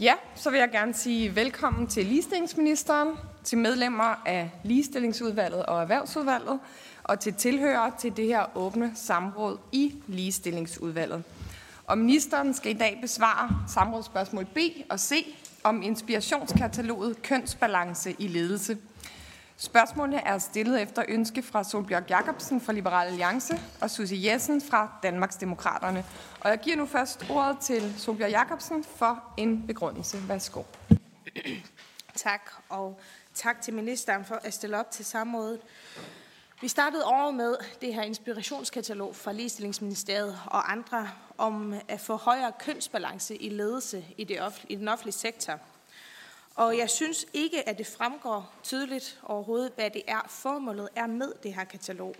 Ja, så vil jeg gerne sige velkommen til ligestillingsministeren, til medlemmer af ligestillingsudvalget og erhvervsudvalget, og til tilhører til det her åbne samråd i ligestillingsudvalget. Og ministeren skal i dag besvare samrådsspørgsmål B og C om inspirationskataloget Kønsbalance i ledelse. Spørgsmålene er stillet efter ønske fra Solbjørg Jacobsen fra Liberal Alliance og Susie Jessen fra Danmarks Demokraterne. Og jeg giver nu først ordet til Solbjørg Jacobsen for en begrundelse. Værsgo. Tak, og tak til ministeren for at stille op til samrådet. Vi startede over med det her inspirationskatalog fra Ligestillingsministeriet og andre om at få højere kønsbalance i ledelse i, det offentlige, i den offentlige sektor. Og jeg synes ikke, at det fremgår tydeligt overhovedet, hvad det er, formålet er med det her katalog.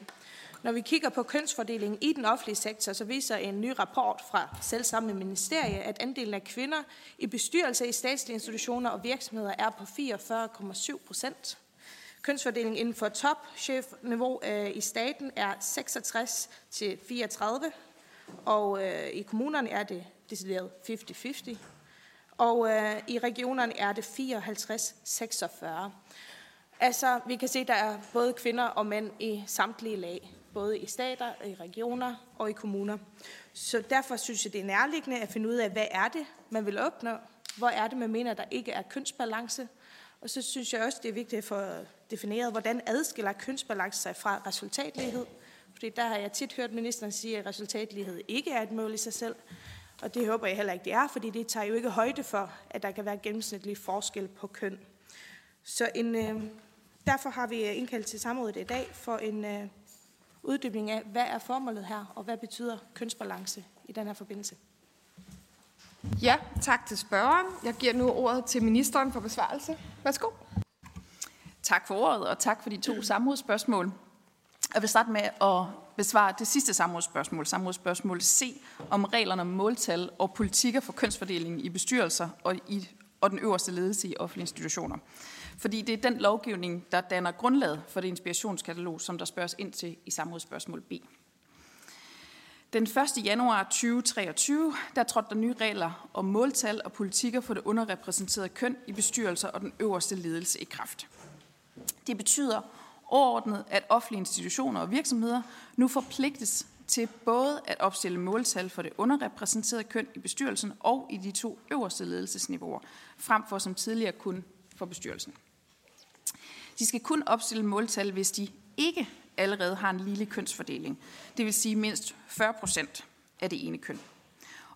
Når vi kigger på kønsfordelingen i den offentlige sektor, så viser en ny rapport fra selvsamme ministerie, at andelen af kvinder i bestyrelser i statslige institutioner og virksomheder er på 44,7 procent. Kønsfordelingen inden for topchefniveau øh, i staten er 66 til 34, og øh, i kommunerne er det decideret 50-50 og øh, i regionerne er det 54-46. Altså, vi kan se, at der er både kvinder og mænd i samtlige lag, både i stater, i regioner og i kommuner. Så derfor synes jeg, det er nærliggende at finde ud af, hvad er det, man vil opnå? Hvor er det, man mener, der ikke er kønsbalance? Og så synes jeg også, det er vigtigt at få defineret, hvordan adskiller kønsbalance sig fra resultatlighed. Fordi der har jeg tit hørt ministeren sige, at resultatlighed ikke er et mål i sig selv. Og det håber jeg heller ikke, det er, fordi det tager jo ikke højde for, at der kan være gennemsnitlig forskel på køn. Så en, øh, derfor har vi indkaldt til samrådet i dag for en øh, uddybning af, hvad er formålet her, og hvad betyder kønsbalance i den her forbindelse. Ja, tak til spørgeren. Jeg giver nu ordet til ministeren for besvarelse. Værsgo. Tak for ordet, og tak for de to samrådsspørgsmål. Jeg vil starte med at besvare det sidste samrådsspørgsmål, samrådsspørgsmål C, om reglerne om måltal og politikker for kønsfordelingen i bestyrelser og, i, og den øverste ledelse i offentlige institutioner. Fordi det er den lovgivning, der danner grundlaget for det inspirationskatalog, som der spørges ind til i samrådsspørgsmål B. Den 1. januar 2023, der trådte der nye regler om måltal og politikker for det underrepræsenterede køn i bestyrelser og den øverste ledelse i kraft. Det betyder overordnet, at offentlige institutioner og virksomheder nu forpligtes til både at opstille måltal for det underrepræsenterede køn i bestyrelsen og i de to øverste ledelsesniveauer, frem for som tidligere kun for bestyrelsen. De skal kun opstille måltal, hvis de ikke allerede har en lille kønsfordeling, det vil sige mindst 40 procent af det ene køn.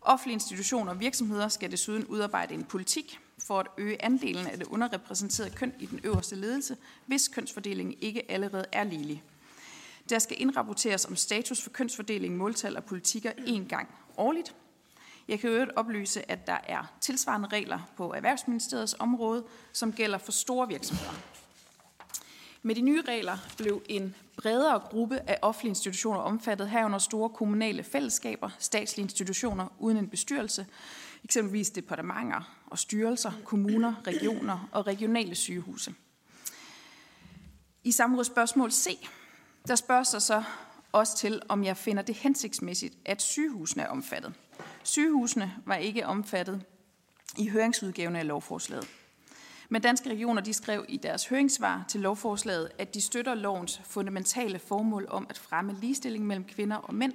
Offentlige institutioner og virksomheder skal desuden udarbejde en politik for at øge andelen af det underrepræsenterede køn i den øverste ledelse, hvis kønsfordelingen ikke allerede er ligelig. Der skal indrapporteres om status for kønsfordeling, måltal og politikker en gang årligt. Jeg kan øvrigt oplyse, at der er tilsvarende regler på Erhvervsministeriets område, som gælder for store virksomheder. Med de nye regler blev en bredere gruppe af offentlige institutioner omfattet herunder store kommunale fællesskaber, statslige institutioner uden en bestyrelse, eksempelvis departementer og styrelser, kommuner, regioner og regionale sygehuse. I samrådet spørgsmål C, der spørger sig så også til, om jeg finder det hensigtsmæssigt, at sygehusene er omfattet. Sygehusene var ikke omfattet i høringsudgaven af lovforslaget. Men Danske Regioner de skrev i deres høringssvar til lovforslaget, at de støtter lovens fundamentale formål om at fremme ligestilling mellem kvinder og mænd,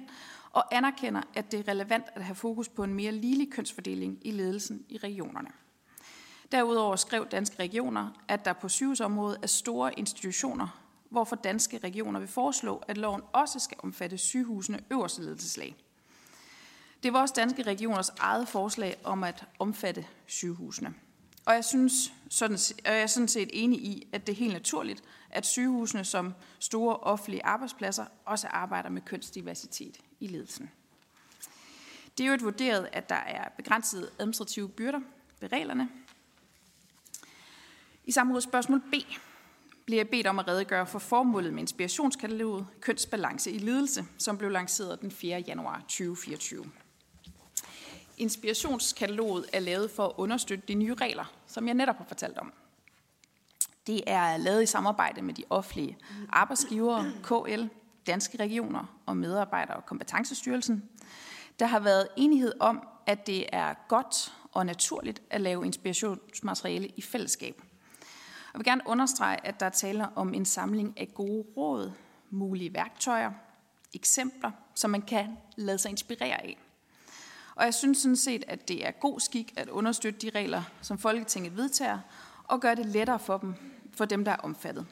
og anerkender, at det er relevant at have fokus på en mere ligelig kønsfordeling i ledelsen i regionerne. Derudover skrev Danske Regioner, at der på sygehusområdet er store institutioner, hvorfor Danske Regioner vil foreslå, at loven også skal omfatte sygehusene øverste ledelseslag. Det var også Danske Regioners eget forslag om at omfatte sygehusene. Og jeg, synes, sådan, og jeg er sådan set enig i, at det er helt naturligt, at sygehusene som store offentlige arbejdspladser også arbejder med kønsdiversitet i ledelsen. Det er jo et vurderet, at der er begrænsede administrative byrder ved reglerne. I samme spørgsmål B bliver jeg bedt om at redegøre for formålet med inspirationskataloget Kønsbalance i ledelse, som blev lanceret den 4. januar 2024. Inspirationskataloget er lavet for at understøtte de nye regler, som jeg netop har fortalt om. Det er lavet i samarbejde med de offentlige arbejdsgivere, KL, danske regioner og medarbejder- og kompetencestyrelsen. Der har været enighed om, at det er godt og naturligt at lave inspirationsmateriale i fællesskab. Jeg vil gerne understrege, at der taler om en samling af gode råd, mulige værktøjer, eksempler, som man kan lade sig inspirere af. Og jeg synes sådan set, at det er god skik at understøtte de regler, som Folketinget vedtager, og gøre det lettere for dem, for dem, der er omfattet.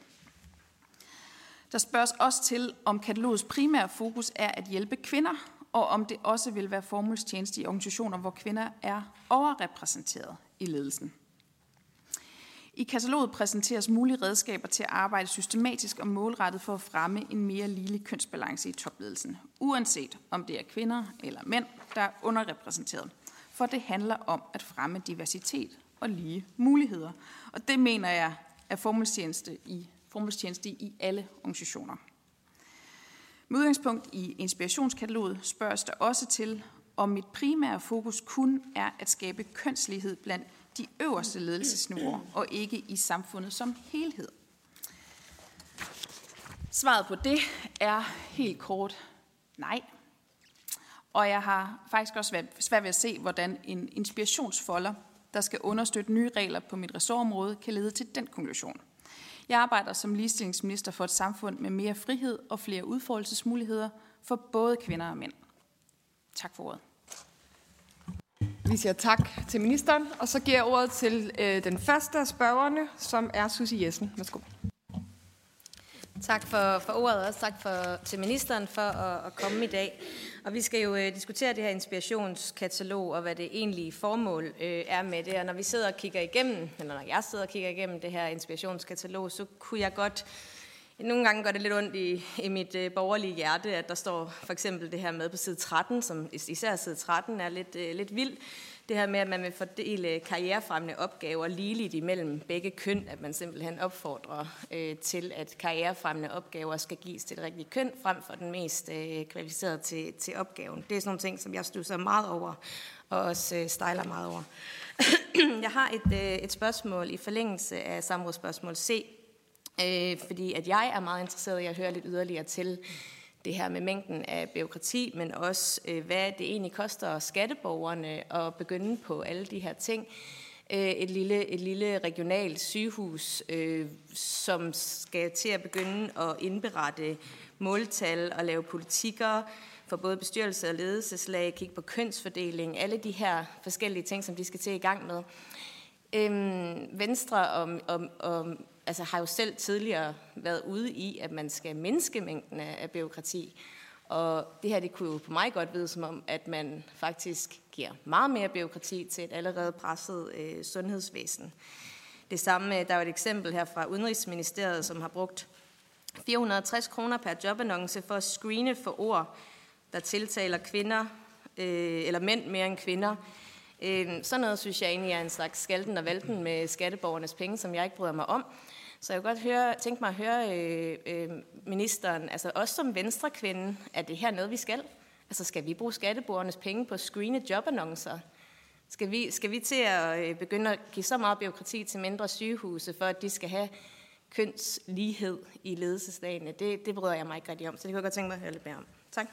Der spørges også til, om katalogets primære fokus er at hjælpe kvinder, og om det også vil være formålstjeneste i organisationer, hvor kvinder er overrepræsenteret i ledelsen. I kataloget præsenteres mulige redskaber til at arbejde systematisk og målrettet for at fremme en mere ligelig kønsbalance i topledelsen, uanset om det er kvinder eller mænd, der er underrepræsenteret. For det handler om at fremme diversitet og lige muligheder. Og det mener jeg er formålstjeneste i, formålstjeneste i alle organisationer. Med udgangspunkt i inspirationskataloget spørges der også til, om mit primære fokus kun er at skabe kønslighed blandt de øverste ledelsesniveauer, og ikke i samfundet som helhed. Svaret på det er helt kort nej. Og jeg har faktisk også svært ved at se, hvordan en inspirationsfolder, der skal understøtte nye regler på mit ressortområde, kan lede til den konklusion. Jeg arbejder som ligestillingsminister for et samfund med mere frihed og flere udfoldelsesmuligheder for både kvinder og mænd. Tak for ordet. Vi siger tak til ministeren, og så giver jeg ordet til øh, den første af spørgerne, som er Susie Jessen. Værsgo. Tak for, for ordet, og også tak for, til ministeren for at, at komme i dag. Og vi skal jo øh, diskutere det her inspirationskatalog, og hvad det egentlige formål øh, er med det. Og når vi sidder og kigger igennem, eller når jeg sidder og kigger igennem det her inspirationskatalog, så kunne jeg godt nogle gange gør det lidt ondt i, i mit øh, borgerlige hjerte, at der står for eksempel det her med på side 13, som især side 13 er lidt, øh, lidt vildt. Det her med, at man vil fordele karrierefremmende opgaver ligeligt imellem begge køn, at man simpelthen opfordrer øh, til, at karrierefremmende opgaver skal gives til det rigtige køn, frem for den mest øh, kvalificerede til, til opgaven. Det er sådan nogle ting, som jeg stusser meget over, og også øh, stejler meget over. jeg har et, øh, et spørgsmål i forlængelse af samrådsspørgsmål C, øh, fordi at jeg er meget interesseret i at høre lidt yderligere til det her med mængden af byråkrati, men også øh, hvad det egentlig koster skatteborgerne at begynde på alle de her ting. Øh, et, lille, et lille regionalt sygehus, øh, som skal til at begynde at indberette måltal og lave politikker for både bestyrelse og ledelseslag, kigge på kønsfordeling, alle de her forskellige ting, som de skal til i gang med. Øhm, Venstre og, og, og altså, har jo selv tidligere været ude i, at man skal mindske mængden af, af byråkrati. Og det her, det kunne jo på mig godt vide som om, at man faktisk giver meget mere byråkrati til et allerede presset øh, sundhedsvæsen. Det samme, der er et eksempel her fra Udenrigsministeriet, som har brugt 460 kroner per jobannonce for at screene for ord, der tiltaler kvinder øh, eller mænd mere end kvinder. Øh, sådan noget synes jeg egentlig er en slags skalten og valten med skatteborgernes penge, som jeg ikke bryder mig om. Så jeg kunne godt høre, tænke mig at høre øh, øh, ministeren, altså også som venstrekvinde, er det her noget, vi skal? Altså skal vi bruge skatteborgernes penge på at screene jobannoncer? Skal vi, skal vi til at øh, begynde at give så meget byråkrati til mindre sygehuse, for at de skal have kønslighed i ledelsesdagene? Det, det bryder jeg mig ikke rigtig om, så det kunne jeg godt tænke mig at høre lidt mere om. Tak.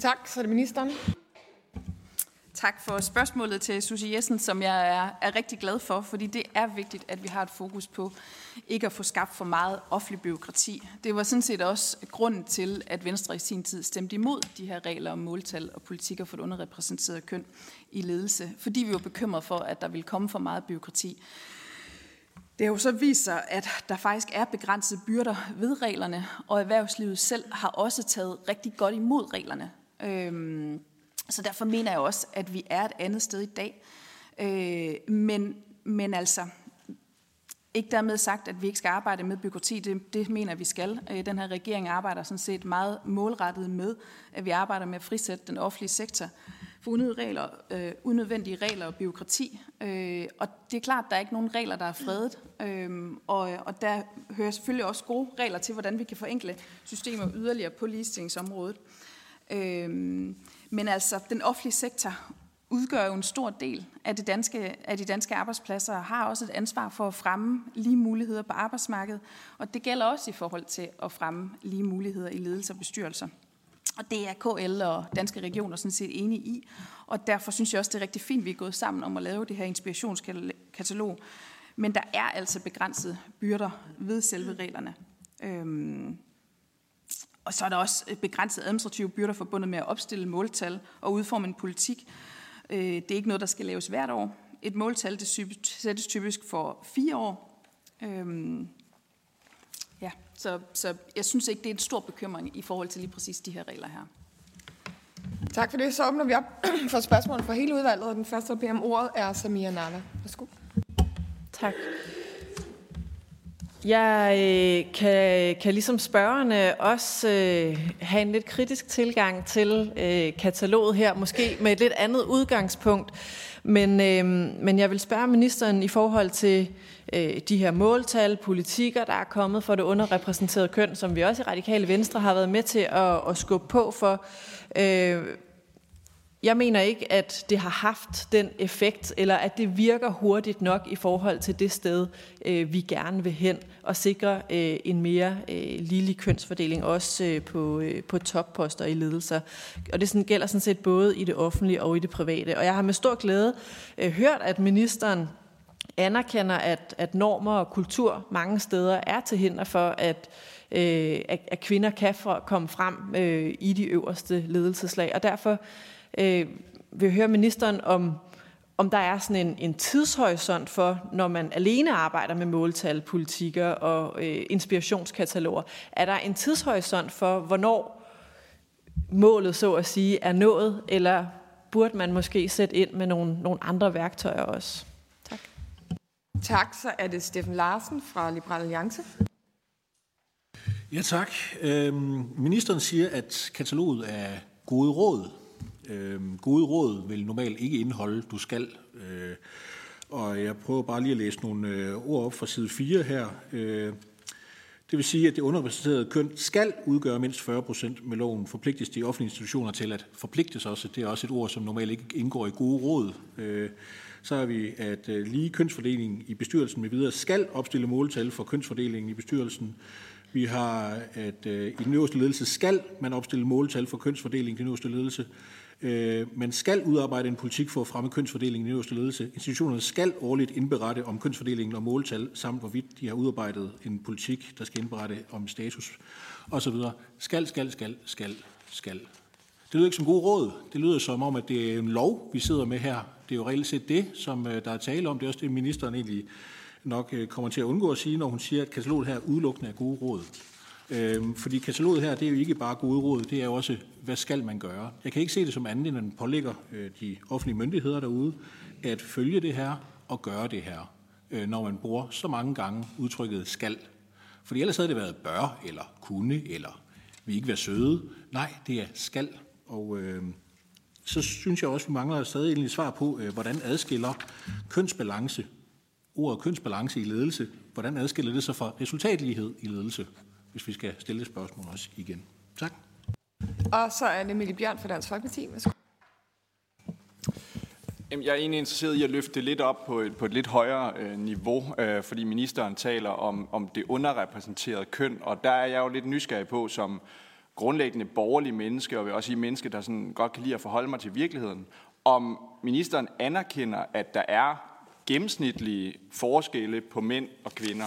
Tak, så er det ministeren. Tak for spørgsmålet til Susie Jessen, som jeg er, er rigtig glad for, fordi det er vigtigt, at vi har et fokus på ikke at få skabt for meget offentlig byråkrati. Det var sådan set også grunden til, at Venstre i sin tid stemte imod de her regler om måltal og politikker for det underrepræsenterede køn i ledelse, fordi vi var bekymrede for, at der ville komme for meget byråkrati. Det har jo så vist sig, at der faktisk er begrænsede byrder ved reglerne, og erhvervslivet selv har også taget rigtig godt imod reglerne. Øhm, så derfor mener jeg også, at vi er et andet sted i dag. Øh, men, men altså, ikke dermed sagt, at vi ikke skal arbejde med byråkrati. Det, det mener vi skal. Øh, den her regering arbejder sådan set meget målrettet med, at vi arbejder med at frisætte den offentlige sektor for unødvendige regler, øh, unødvendige regler og byråkrati. Øh, og det er klart, at der er ikke nogen regler, der er fredet. Øh, og, og der hører selvfølgelig også gode regler til, hvordan vi kan forenkle systemer yderligere på ligestillingsområdet. Øh, men altså, den offentlige sektor udgør jo en stor del af, det danske, af de danske arbejdspladser og har også et ansvar for at fremme lige muligheder på arbejdsmarkedet. Og det gælder også i forhold til at fremme lige muligheder i ledelse og bestyrelser. Og det er KL og Danske Regioner sådan set enige i. Og derfor synes jeg også, det er rigtig fint, at vi er gået sammen om at lave det her inspirationskatalog. Men der er altså begrænsede byrder ved selve reglerne. Øhm, og så er der også begrænsede administrative byrder forbundet med at opstille måltal og udforme en politik. Øh, det er ikke noget, der skal laves hvert år. Et måltal det sættes typisk for fire år. Øhm, ja, så, så jeg synes ikke, det er en stor bekymring i forhold til lige præcis de her regler her. Tak for det. Så åbner vi op for spørgsmål fra hele udvalget, og den første, der beder om ordet, er Samia Nala. Værsgo. Tak. Jeg øh, kan, kan ligesom spørgerne også øh, have en lidt kritisk tilgang til øh, kataloget her, måske med et lidt andet udgangspunkt. Men, øh, men jeg vil spørge ministeren i forhold til øh, de her måltal, politikker, der er kommet for det underrepræsenterede køn, som vi også i Radikale Venstre har været med til at, at skubbe på for. Øh, jeg mener ikke, at det har haft den effekt, eller at det virker hurtigt nok i forhold til det sted, øh, vi gerne vil hen, og sikre øh, en mere øh, kønsfordeling, også øh, på, øh, på topposter i ledelser. Og det sådan, gælder sådan set både i det offentlige og i det private. Og jeg har med stor glæde øh, hørt, at ministeren anerkender, at, at normer og kultur mange steder er til hinder for, at, øh, at, at kvinder kan for, komme frem øh, i de øverste ledelseslag. Og derfor øh, vil jeg høre ministeren om, om der er sådan en, en tidshorisont for, når man alene arbejder med måltal, politikker og øh, inspirationskataloger. Er der en tidshorisont for, hvornår målet, så at sige, er nået, eller burde man måske sætte ind med nogle, nogle andre værktøjer også? Tak. Tak, så er det Steffen Larsen fra Liberal Alliance. Ja, tak. Øhm, ministeren siger, at kataloget er gode råd. Øh, gode råd vil normalt ikke indeholde, du skal. Øh, og jeg prøver bare lige at læse nogle øh, ord op fra side 4 her. Øh, det vil sige, at det underrepræsenterede køn skal udgøre mindst 40 procent med loven. Forpligtes de offentlige institutioner til at forpligte sig også. Det er også et ord, som normalt ikke indgår i gode råd. Øh, så har vi, at øh, lige kønsfordelingen i bestyrelsen med videre skal opstille måltal for kønsfordelingen i bestyrelsen. Vi har, at øh, i den øverste ledelse skal man opstille måltal for kønsfordelingen i den øverste ledelse. Øh, man skal udarbejde en politik for at fremme kønsfordelingen i den øverste ledelse. Institutionerne skal årligt indberette om kønsfordelingen og måltal, samt hvorvidt de har udarbejdet en politik, der skal indberette om status osv. Skal, skal, skal, skal, skal. Det lyder ikke som god råd. Det lyder som om, at det er en lov, vi sidder med her. Det er jo reelt set det, som øh, der er tale om. Det er også det, ministeren egentlig nok øh, kommer til at undgå at sige, når hun siger, at kataloget her udelukkende er gode råd. Øhm, fordi kataloget her, det er jo ikke bare gode råd, det er jo også, hvad skal man gøre? Jeg kan ikke se det som andet, end at den pålægger øh, de offentlige myndigheder derude at følge det her og gøre det her, øh, når man bruger så mange gange udtrykket skal. Fordi ellers havde det været bør, eller kunne, eller vi ikke være søde. Nej, det er skal. Og øh, så synes jeg også, vi mangler stadig et svar på, øh, hvordan adskiller kønsbalance, ordet kønsbalance i ledelse, hvordan adskiller det sig fra resultatlighed i ledelse? Hvis vi skal stille et spørgsmål også igen. Tak. Og så er det Emilie Bjørn fra Dansk Folkeparti. Jeg er egentlig interesseret i at løfte det lidt op på et, på et lidt højere øh, niveau, øh, fordi ministeren taler om, om det underrepræsenterede køn, og der er jeg jo lidt nysgerrig på som grundlæggende borgerlig menneske, og vil også sige menneske, der sådan godt kan lide at forholde mig til virkeligheden, om ministeren anerkender, at der er gennemsnitlige forskelle på mænd og kvinder,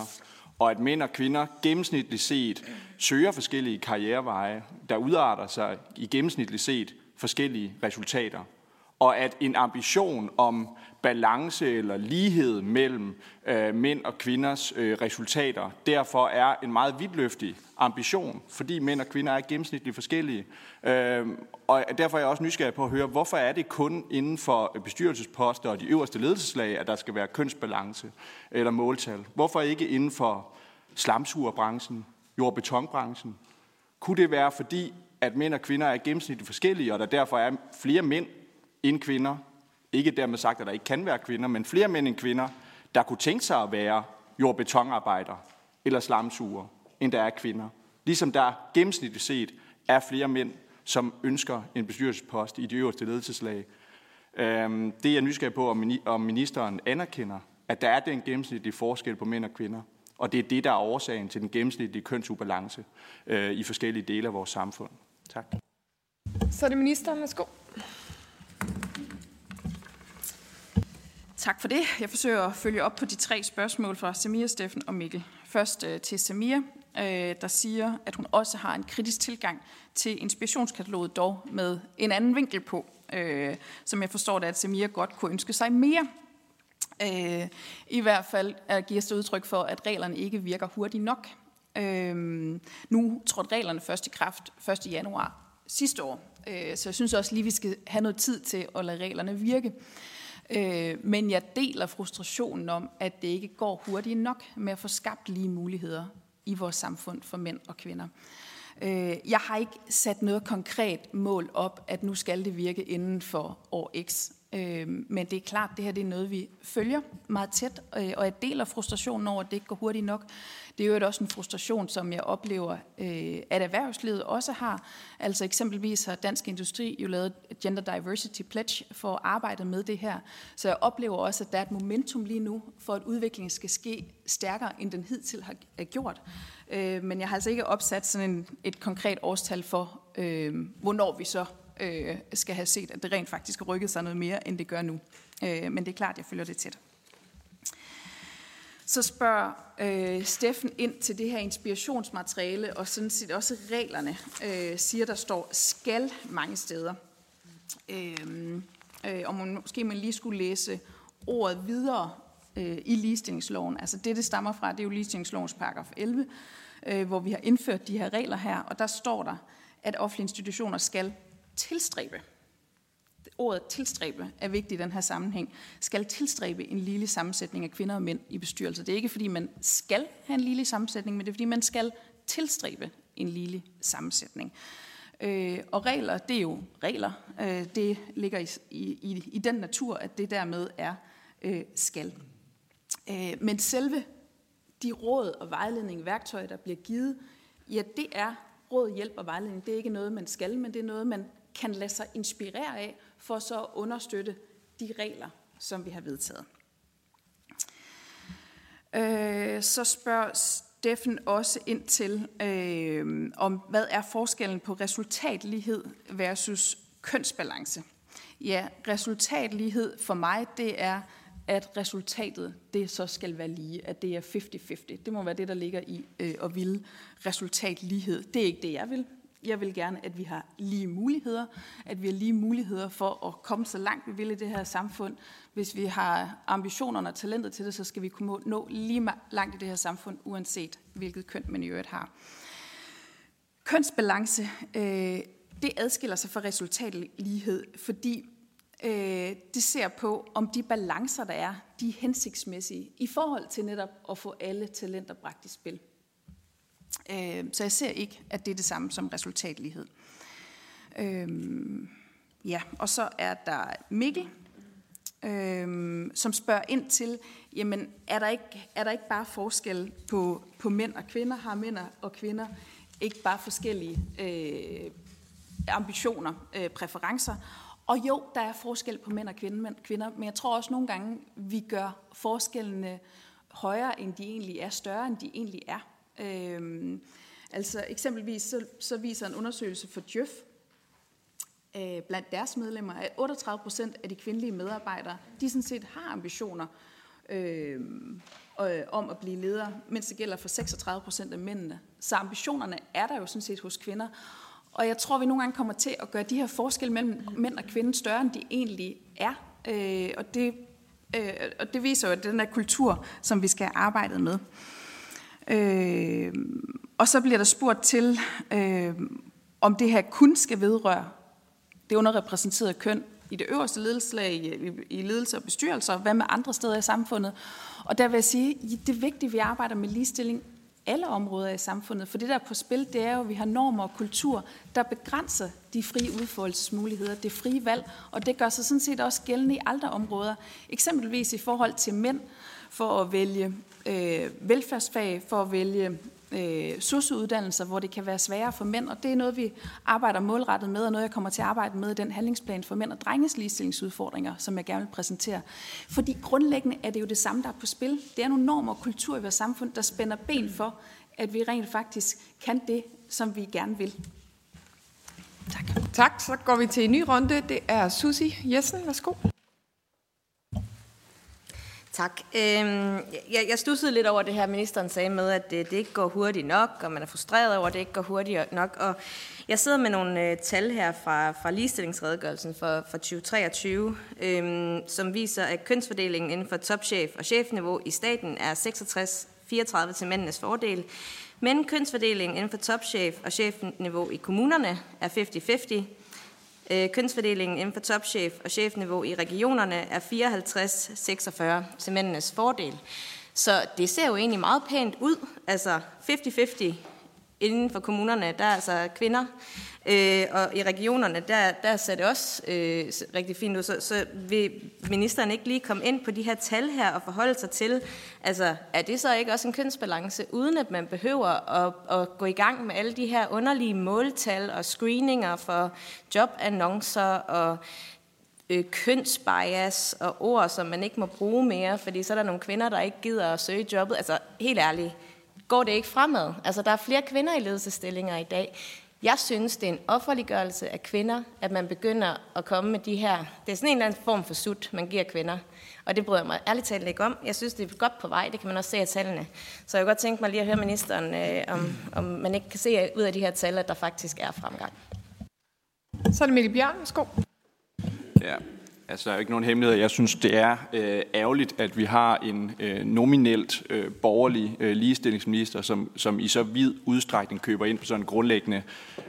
og at mænd og kvinder gennemsnitligt set søger forskellige karriereveje, der udarter sig i gennemsnitligt set forskellige resultater. Og at en ambition om balance eller lighed mellem øh, mænd og kvinders øh, resultater derfor er en meget vidtløftig ambition, fordi mænd og kvinder er gennemsnitligt forskellige. Øh, og derfor er jeg også nysgerrig på at høre, hvorfor er det kun inden for bestyrelsesposter og de øverste ledelseslag, at der skal være kønsbalance eller måltal? Hvorfor ikke inden for slamsugerbranchen, jordbetonbranchen? Kunne det være fordi, at mænd og kvinder er gennemsnitligt forskellige, og der derfor er flere mænd end kvinder, ikke dermed sagt, at der ikke kan være kvinder, men flere mænd end kvinder, der kunne tænke sig at være jordbetonarbejder eller slamsuger, end der er kvinder. Ligesom der gennemsnitligt set er flere mænd, som ønsker en bestyrelsespost i de øverste ledelseslag. Øhm, det er jeg nysgerrig på, om ministeren anerkender, at der er den gennemsnitlige forskel på mænd og kvinder. Og det er det, der er årsagen til den gennemsnitlige kønsubalance øh, i forskellige dele af vores samfund. Tak. Så er det ministeren. Værsgo. Tak for det. Jeg forsøger at følge op på de tre spørgsmål fra Samir, Steffen og Mikkel. Først øh, til Samir, øh, der siger, at hun også har en kritisk tilgang til inspirationskataloget, dog med en anden vinkel på, øh, som jeg forstår det, at Samir godt kunne ønske sig mere. Øh, I hvert fald at giver sig udtryk for, at reglerne ikke virker hurtigt nok. Øh, nu trådte reglerne først i kraft 1. januar sidste år, øh, så jeg synes også lige, vi skal have noget tid til at lade reglerne virke. Øh, Øh, men jeg deler frustrationen om, at det ikke går hurtigt nok med at få skabt lige muligheder i vores samfund for mænd og kvinder. Øh, jeg har ikke sat noget konkret mål op, at nu skal det virke inden for år X. Øh, men det er klart, at det her det er noget, vi følger meget tæt, øh, og jeg deler frustrationen over, at det ikke går hurtigt nok. Det er jo også en frustration, som jeg oplever, øh, at erhvervslivet også har. Altså eksempelvis har Dansk Industri jo lavet Gender Diversity Pledge for at arbejde med det her. Så jeg oplever også, at der er et momentum lige nu, for at udviklingen skal ske stærkere, end den hidtil har gjort. Øh, men jeg har altså ikke opsat sådan en, et konkret årstal for, øh, hvornår vi så øh, skal have set, at det rent faktisk har rykket sig noget mere, end det gør nu. Øh, men det er klart, at jeg følger det tæt. Så spørger øh, Steffen ind til det her inspirationsmateriale, og sådan set også reglerne, øh, siger, der står skal mange steder. Øh, øh, og man, måske man lige skulle læse ordet videre øh, i ligestillingsloven. Altså det, det stammer fra, det er jo ligestillingslovens paragraf 11, øh, hvor vi har indført de her regler her, og der står der, at offentlige institutioner skal tilstræbe ordet tilstræbe er vigtigt i den her sammenhæng, skal tilstræbe en lille sammensætning af kvinder og mænd i bestyrelser. Det er ikke, fordi man skal have en lille sammensætning, men det er, fordi man skal tilstræbe en lille sammensætning. Øh, og regler, det er jo regler. Øh, det ligger i, i, i den natur, at det dermed er øh, skal. Øh, men selve de råd og vejledning, værktøjer, der bliver givet, ja, det er råd, hjælp og vejledning. Det er ikke noget, man skal, men det er noget, man kan lade sig inspirere af, for så at understøtte de regler, som vi har vedtaget. Øh, så spørger Steffen også ind til, øh, om hvad er forskellen på resultatlighed versus kønsbalance. Ja, resultatlighed for mig, det er, at resultatet det så skal være lige, at det er 50-50. Det må være det, der ligger i øh, at ville resultatlighed. Det er ikke det, jeg vil. Jeg vil gerne, at vi har lige muligheder, at vi har lige muligheder for at komme så langt, vi vil i det her samfund. Hvis vi har ambitionerne og talentet til det, så skal vi kunne nå lige langt i det her samfund, uanset hvilket køn man i øvrigt har. Kønsbalance, øh, det adskiller sig fra resultatlighed, fordi øh, det ser på, om de balancer, der er, de er hensigtsmæssige i forhold til netop at få alle talenter bragt i spil. Øh, så jeg ser ikke, at det er det samme som resultatlighed. Øh, ja, og så er der Mikkel, øh, som spørger ind til, jamen er der ikke, er der ikke bare forskel på, på mænd og kvinder? Har mænd og kvinder ikke bare forskellige øh, ambitioner, øh, præferencer? Og jo, der er forskel på mænd og kvinder, men jeg tror også nogle gange, vi gør forskellene højere, end de egentlig er, større, end de egentlig er. Øhm, altså eksempelvis så, så viser en undersøgelse for Djøf øh, blandt deres medlemmer, at 38 procent af de kvindelige medarbejdere, de sådan set har ambitioner øh, øh, om at blive ledere, mens det gælder for 36 procent af mændene. Så ambitionerne er der jo sådan set hos kvinder. Og jeg tror, vi nogle gange kommer til at gøre de her forskelle mellem mænd og kvinder større, end de egentlig er. Øh, og, det, øh, og det viser jo, at den der kultur, som vi skal arbejde med. Øh, og så bliver der spurgt til, øh, om det her kun skal vedrøre det underrepræsenterede køn i det øverste ledelseslag, i, i ledelse og bestyrelser, hvad med andre steder i samfundet. Og der vil jeg sige, at det er vigtigt, at vi arbejder med ligestilling alle områder i samfundet. For det, der er på spil, det er jo, at vi har normer og kultur, der begrænser de frie udfoldelsesmuligheder, det frie valg, og det gør sig sådan set også gældende i andre områder. Eksempelvis i forhold til mænd, for at vælge øh, velfærdsfag, for at vælge øh, sosuuddannelser, hvor det kan være sværere for mænd, og det er noget, vi arbejder målrettet med, og noget, jeg kommer til at arbejde med i den handlingsplan for mænd og drenges ligestillingsudfordringer, som jeg gerne vil præsentere. Fordi grundlæggende er det jo det samme, der er på spil. Det er nogle normer og kultur i vores samfund, der spænder ben for, at vi rent faktisk kan det, som vi gerne vil. Tak. Tak, så går vi til en ny runde. Det er Susi Jessen. Værsgo. Tak. Øhm, jeg, jeg stussede lidt over det her, ministeren sagde med, at det, det ikke går hurtigt nok, og man er frustreret over, at det ikke går hurtigt nok. Og jeg sidder med nogle øh, tal her fra, fra ligestillingsredegørelsen for, for 2023, øhm, som viser, at kønsfordelingen inden for topchef og chefniveau i staten er 66-34 til mændenes fordel, men kønsfordelingen inden for topchef og chefniveau i kommunerne er 50-50. Øh, kønsfordelingen inden for topchef og chefniveau i regionerne er 54-46 til mændenes fordel. Så det ser jo egentlig meget pænt ud. Altså 50-50 inden for kommunerne, der er altså kvinder, øh, og i regionerne, der, der ser det også øh, rigtig fint ud. Så, så vil ministeren ikke lige komme ind på de her tal her og forholde sig til, altså er det så ikke også en kønsbalance, uden at man behøver at, at gå i gang med alle de her underlige måltal og screeninger for jobannoncer og øh, kønsbias og ord, som man ikke må bruge mere, fordi så er der nogle kvinder, der ikke gider at søge jobbet. Altså helt ærligt, går det ikke fremad. Altså, der er flere kvinder i ledelsestillinger i dag. Jeg synes, det er en offerliggørelse af kvinder, at man begynder at komme med de her... Det er sådan en eller anden form for sut, man giver kvinder. Og det bryder jeg mig ærligt talt ikke om. Jeg synes, det er godt på vej. Det kan man også se af tallene. Så jeg kunne godt tænke mig lige at høre ministeren, øh, om, om man ikke kan se ud af de her tal, at der faktisk er fremgang. Så er det Mikkel Bjørn. Værsgo. Ja, Altså, der er jo ikke nogen hemmelighed. Jeg synes, det er øh, ærgerligt, at vi har en øh, nominelt øh, borgerlig øh, ligestillingsminister, som, som i så vid udstrækning køber ind på sådan en grundlæggende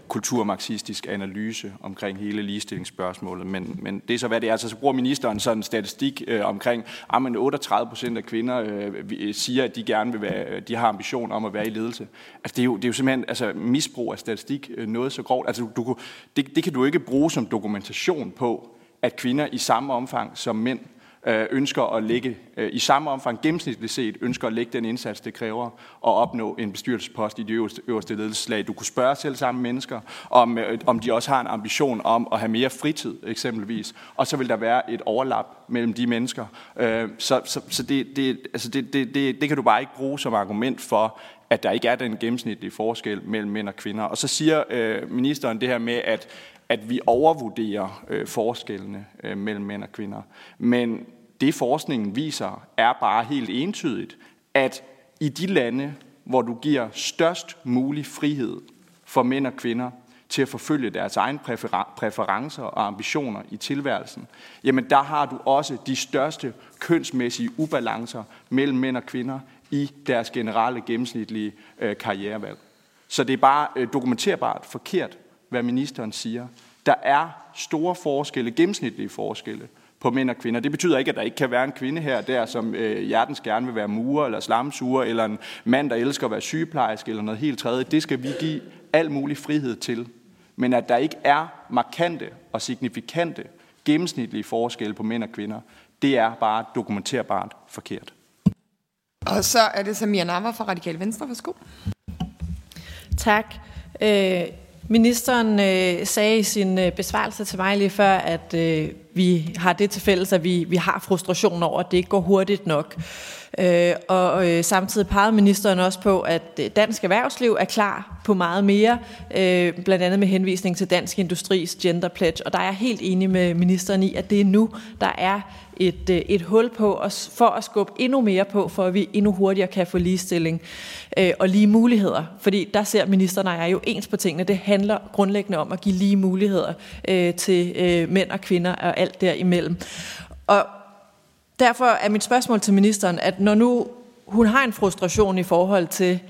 kulturmarxistisk analyse omkring hele ligestillingsspørgsmålet. Men, men det er så, hvad det er. Altså, så bruger ministeren sådan en statistik øh, omkring, ah, at 38 procent af kvinder øh, øh, siger, at de gerne vil være, de har ambition om at være i ledelse. Altså, det er jo, det er jo simpelthen altså, misbrug af statistik øh, noget så grovt. Altså, du, du, det, det kan du ikke bruge som dokumentation på, at kvinder i samme omfang som mænd øh, ønsker at lægge, øh, i samme omfang gennemsnitligt set, ønsker at lægge den indsats, det kræver at opnå en bestyrelsespost i de øverste, øverste ledelseslag. Du kunne spørge selv samme mennesker, om, øh, om de også har en ambition om at have mere fritid, eksempelvis. Og så vil der være et overlap mellem de mennesker. Så, så, så det, det, altså det, det, det, det kan du bare ikke bruge som argument for, at der ikke er den gennemsnitlige forskel mellem mænd og kvinder. Og så siger øh, ministeren det her med, at at vi overvurderer øh, forskellene øh, mellem mænd og kvinder. Men det forskningen viser, er bare helt entydigt, at i de lande, hvor du giver størst mulig frihed for mænd og kvinder til at forfølge deres egne præferencer og ambitioner i tilværelsen, jamen der har du også de største kønsmæssige ubalancer mellem mænd og kvinder i deres generelle gennemsnitlige øh, karrierevalg. Så det er bare øh, dokumenterbart forkert, hvad ministeren siger. Der er store forskelle, gennemsnitlige forskelle på mænd og kvinder. Det betyder ikke, at der ikke kan være en kvinde her der, som øh, hjertens gerne vil være murer eller slamsuger, eller en mand, der elsker at være sygeplejerske eller noget helt tredje. Det skal vi give al mulig frihed til. Men at der ikke er markante og signifikante gennemsnitlige forskelle på mænd og kvinder, det er bare dokumenterbart forkert. Og så er det Samir Navar fra Radikale Venstre. Værsgo. Tak. Øh, Ministeren øh, sagde i sin øh, besvarelse til mig lige før, at øh, vi har det til fælles, at vi, vi har frustration over, at det ikke går hurtigt nok. Øh, og øh, samtidig pegede ministeren også på, at øh, dansk erhvervsliv er klar på meget mere, øh, blandt andet med henvisning til Dansk Industris Gender Pledge. Og der er jeg helt enig med ministeren i, at det er nu, der er et, øh, et hul på os for at skubbe endnu mere på, for at vi endnu hurtigere kan få ligestilling øh, og lige muligheder. Fordi der ser ministeren og jeg jo ens på tingene. Det handler grundlæggende om at give lige muligheder øh, til øh, mænd og kvinder og alt derimellem. Og derfor er mit spørgsmål til ministeren, at når nu hun har en frustration i forhold til,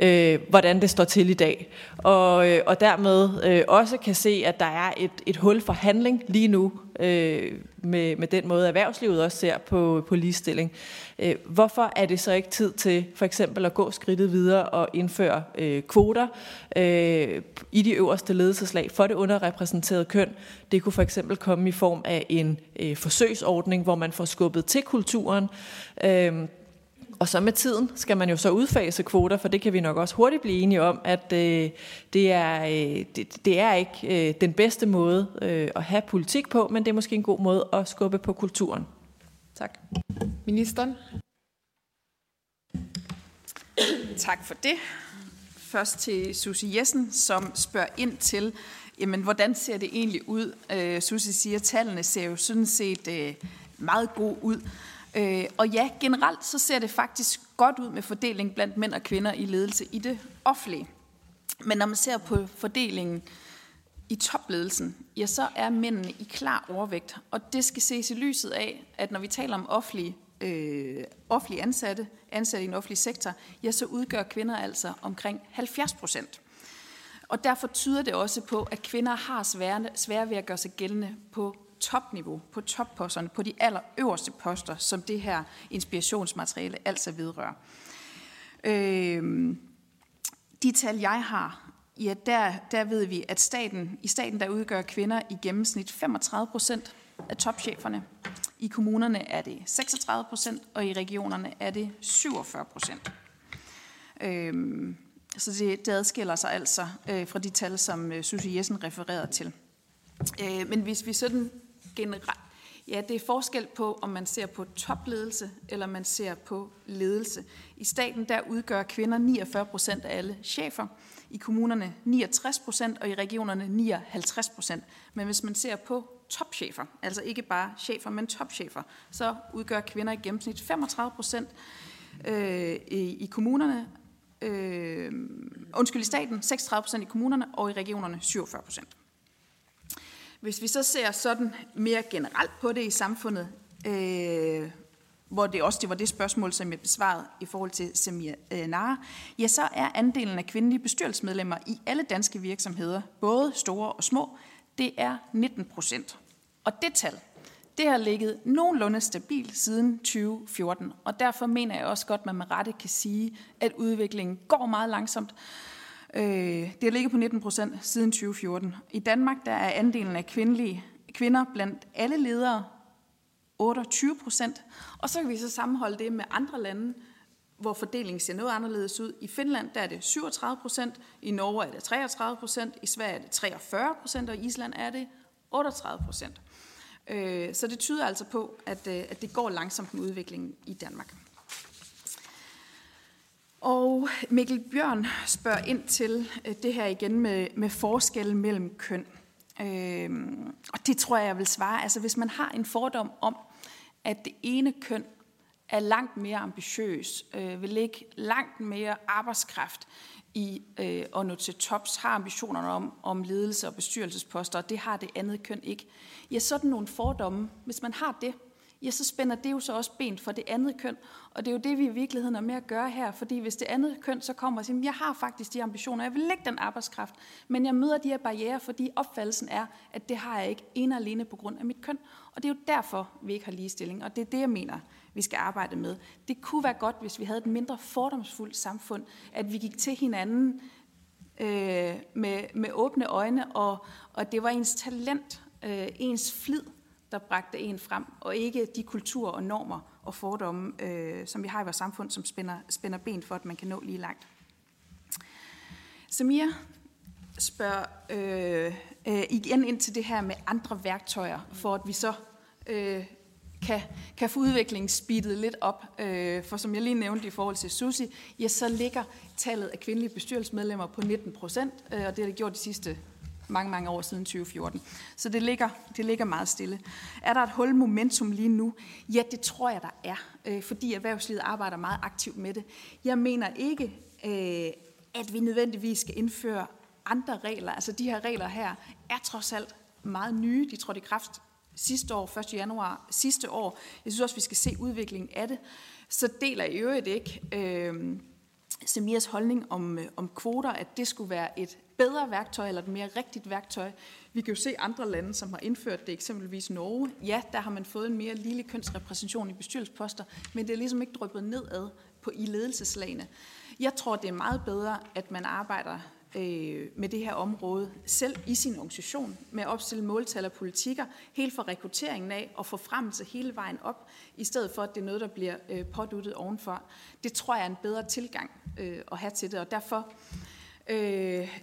øh, hvordan det står til i dag, og, øh, og dermed øh, også kan se, at der er et, et hul for handling lige nu øh, med, med den måde, erhvervslivet også ser på, på ligestilling. Øh, hvorfor er det så ikke tid til for eksempel at gå skridtet videre og indføre øh, kvoter øh, i de øverste ledelseslag for det underrepræsenterede køn? Det kunne for eksempel komme i form af en øh, forsøgsordning, hvor man får skubbet til kulturen. Øh, og så med tiden skal man jo så udfase kvoter, for det kan vi nok også hurtigt blive enige om, at øh, det, er, øh, det, det er ikke øh, den bedste måde øh, at have politik på, men det er måske en god måde at skubbe på kulturen. Tak. Ministeren. Tak for det. Først til Susie Jessen, som spørger ind til jamen, hvordan ser det egentlig ud? Øh, Susie siger, at tallene ser jo sådan set øh, meget gode ud. Øh, og ja, generelt så ser det faktisk godt ud med fordeling blandt mænd og kvinder i ledelse i det offentlige. Men når man ser på fordelingen i topledelsen, ja, så er mændene i klar overvægt. Og det skal ses i lyset af, at når vi taler om offentlige, øh, offentlige ansatte, ansatte i den offentlige sektor, ja, så udgør kvinder altså omkring 70 procent. Og derfor tyder det også på, at kvinder har svære, svære ved at gøre sig gældende på topniveau, på topposterne, på de allerøverste poster, som det her inspirationsmateriale altså vedrører. Øh, de tal, jeg har, ja, der, der ved vi, at staten, i staten der udgør kvinder i gennemsnit 35 procent af topcheferne. I kommunerne er det 36 procent, og i regionerne er det 47 procent. Øhm, så det, det adskiller sig altså øh, fra de tal, som øh, Susie Jessen refererede til. Øh, men hvis vi sådan generelt... Ja, det er forskel på, om man ser på topledelse, eller man ser på ledelse. I staten, der udgør kvinder 49 procent af alle chefer. I kommunerne 69 procent, og i regionerne 59 procent. Men hvis man ser på topchefer, altså ikke bare chefer, men topchefer, så udgør kvinder i gennemsnit 35 procent øh, i, i kommunerne, øh, undskyld, i staten 36 procent i kommunerne, og i regionerne 47 procent. Hvis vi så ser sådan mere generelt på det i samfundet, øh, hvor det også det var det spørgsmål, som jeg besvarede i forhold til Samir øh, Nara, ja, så er andelen af kvindelige bestyrelsesmedlemmer i alle danske virksomheder, både store og små, det er 19 procent. Og det tal, det har ligget nogenlunde stabilt siden 2014, og derfor mener jeg også godt, at man med rette kan sige, at udviklingen går meget langsomt. Øh, det har ligget på 19 procent siden 2014. I Danmark der er andelen af kvindelige kvinder blandt alle ledere 28 procent. Og så kan vi så sammenholde det med andre lande, hvor fordelingen ser noget anderledes ud. I Finland der er det 37 procent, i Norge er det 33 procent, i Sverige er det 43 procent, og i Island er det 38 procent. Øh, så det tyder altså på, at, øh, at det går langsomt med udviklingen i Danmark. Og Mikkel Bjørn spørger ind til øh, det her igen med, med forskellen mellem køn. Øhm, og det tror jeg, jeg vil svare. Altså hvis man har en fordom om, at det ene køn er langt mere ambitiøs, øh, vil lægge langt mere arbejdskraft i øh, at nå til tops, har ambitionerne om, om ledelse og bestyrelsesposter, og det har det andet køn ikke. Ja, sådan nogle fordomme, hvis man har det, ja, så spænder det jo så også ben for det andet køn. Og det er jo det, vi i virkeligheden er med at gøre her, fordi hvis det andet køn så kommer og siger, jeg har faktisk de ambitioner, jeg vil lægge den arbejdskraft, men jeg møder de her barriere, fordi opfattelsen er, at det har jeg ikke ene alene på grund af mit køn. Og det er jo derfor, vi ikke har ligestilling, og det er det, jeg mener, vi skal arbejde med. Det kunne være godt, hvis vi havde et mindre fordomsfuldt samfund, at vi gik til hinanden øh, med, med åbne øjne, og, og det var ens talent, øh, ens flid, der bragte en frem, og ikke de kulturer og normer og fordomme, øh, som vi har i vores samfund, som spænder, spænder ben for, at man kan nå lige langt. Samir spørger øh, øh, igen ind til det her med andre værktøjer, for at vi så øh, kan, kan få udviklingen speedet lidt op. Øh, for som jeg lige nævnte i forhold til Susi, ja, så ligger tallet af kvindelige bestyrelsesmedlemmer på 19 procent, øh, og det har det gjort de sidste mange, mange år siden 2014. Så det ligger, det ligger meget stille. Er der et hul momentum lige nu? Ja, det tror jeg, der er, øh, fordi erhvervslivet arbejder meget aktivt med det. Jeg mener ikke, øh, at vi nødvendigvis skal indføre andre regler. Altså de her regler her er trods alt meget nye. De trådte i kraft sidste år, 1. januar sidste år. Jeg synes også, vi skal se udviklingen af det. Så deler jeg i øvrigt ikke øh, Semias holdning om, øh, om kvoter, at det skulle være et bedre værktøj eller et mere rigtigt værktøj. Vi kan jo se andre lande, som har indført det, eksempelvis Norge. Ja, der har man fået en mere lille kønsrepræsentation i bestyrelsesposter, men det er ligesom ikke drøbet nedad på i ledelseslagene. Jeg tror, det er meget bedre, at man arbejder øh, med det her område selv i sin organisation med at opstille måltal og politikker, helt fra rekrutteringen af og få frem til hele vejen op, i stedet for at det er noget, der bliver øh, påduttet ovenfor. Det tror jeg er en bedre tilgang øh, at have til det, og derfor øh,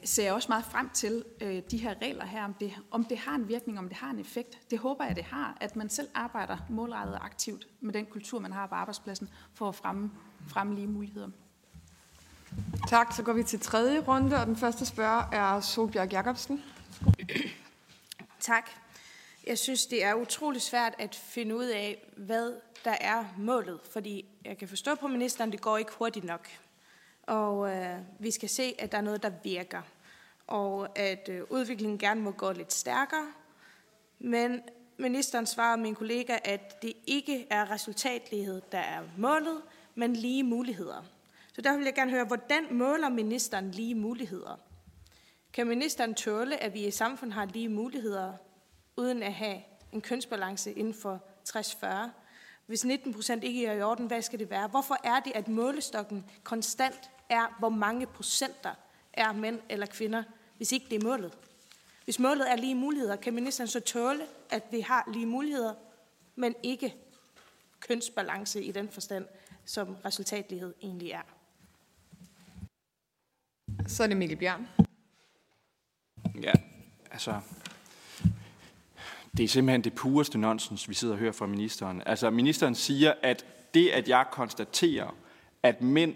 ser jeg også meget frem til øh, de her regler her, om det, om det har en virkning, om det har en effekt. Det håber jeg, det har, at man selv arbejder målrettet og aktivt med den kultur, man har på arbejdspladsen, for at fremme, fremme lige muligheder. Tak, så går vi til tredje runde, og den første spørger er Solbjerg Jacobsen Tak. Jeg synes, det er utrolig svært at finde ud af, hvad der er målet. Fordi jeg kan forstå på ministeren, det går ikke hurtigt nok. Og øh, vi skal se, at der er noget, der virker. Og at øh, udviklingen gerne må gå lidt stærkere. Men ministeren svarer min kollega, at det ikke er resultatlighed, der er målet, men lige muligheder. Så der vil jeg gerne høre, hvordan måler ministeren lige muligheder? Kan ministeren tåle, at vi i samfundet har lige muligheder, uden at have en kønsbalance inden for 60-40? Hvis 19 procent ikke er i orden, hvad skal det være? Hvorfor er det, at målestokken konstant er, hvor mange procenter er mænd eller kvinder, hvis ikke det er målet? Hvis målet er lige muligheder, kan ministeren så tåle, at vi har lige muligheder, men ikke kønsbalance i den forstand, som resultatlighed egentlig er? Så er det Mikkel Bjørn. Ja, altså, det er simpelthen det pureste nonsens, vi sidder og hører fra ministeren. Altså, ministeren siger, at det, at jeg konstaterer, at mænd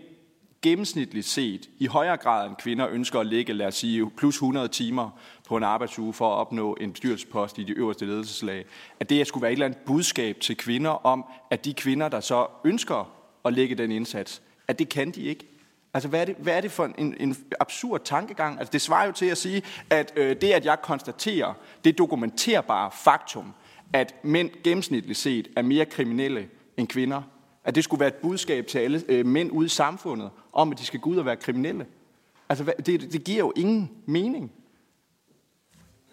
gennemsnitligt set i højere grad end kvinder ønsker at ligge, lad os sige, plus 100 timer på en arbejdsuge for at opnå en bestyrelsespost i de øverste ledelseslag, at det skulle være et eller andet budskab til kvinder om, at de kvinder, der så ønsker at lægge den indsats, at det kan de ikke. Altså, hvad er det, hvad er det for en, en absurd tankegang? Altså, det svarer jo til at sige, at øh, det, at jeg konstaterer, det dokumenterbare faktum, at mænd gennemsnitligt set er mere kriminelle end kvinder, at det skulle være et budskab til alle øh, mænd ude i samfundet, om at de skal gå ud og være kriminelle. Altså, det, det giver jo ingen mening.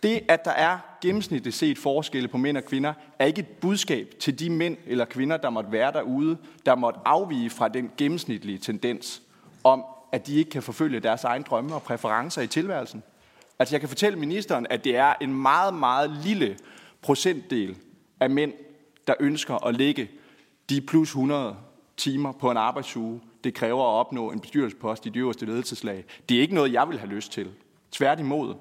Det, at der er gennemsnitligt set forskelle på mænd og kvinder, er ikke et budskab til de mænd eller kvinder, der måtte være derude, der måtte afvige fra den gennemsnitlige tendens om, at de ikke kan forfølge deres egne drømme og præferencer i tilværelsen. Altså jeg kan fortælle ministeren, at det er en meget, meget lille procentdel af mænd, der ønsker at ligge de plus 100 timer på en arbejdsuge, det kræver at opnå en bestyrelsespost i de øverste ledelseslag. Det er ikke noget, jeg vil have lyst til. Tværtimod.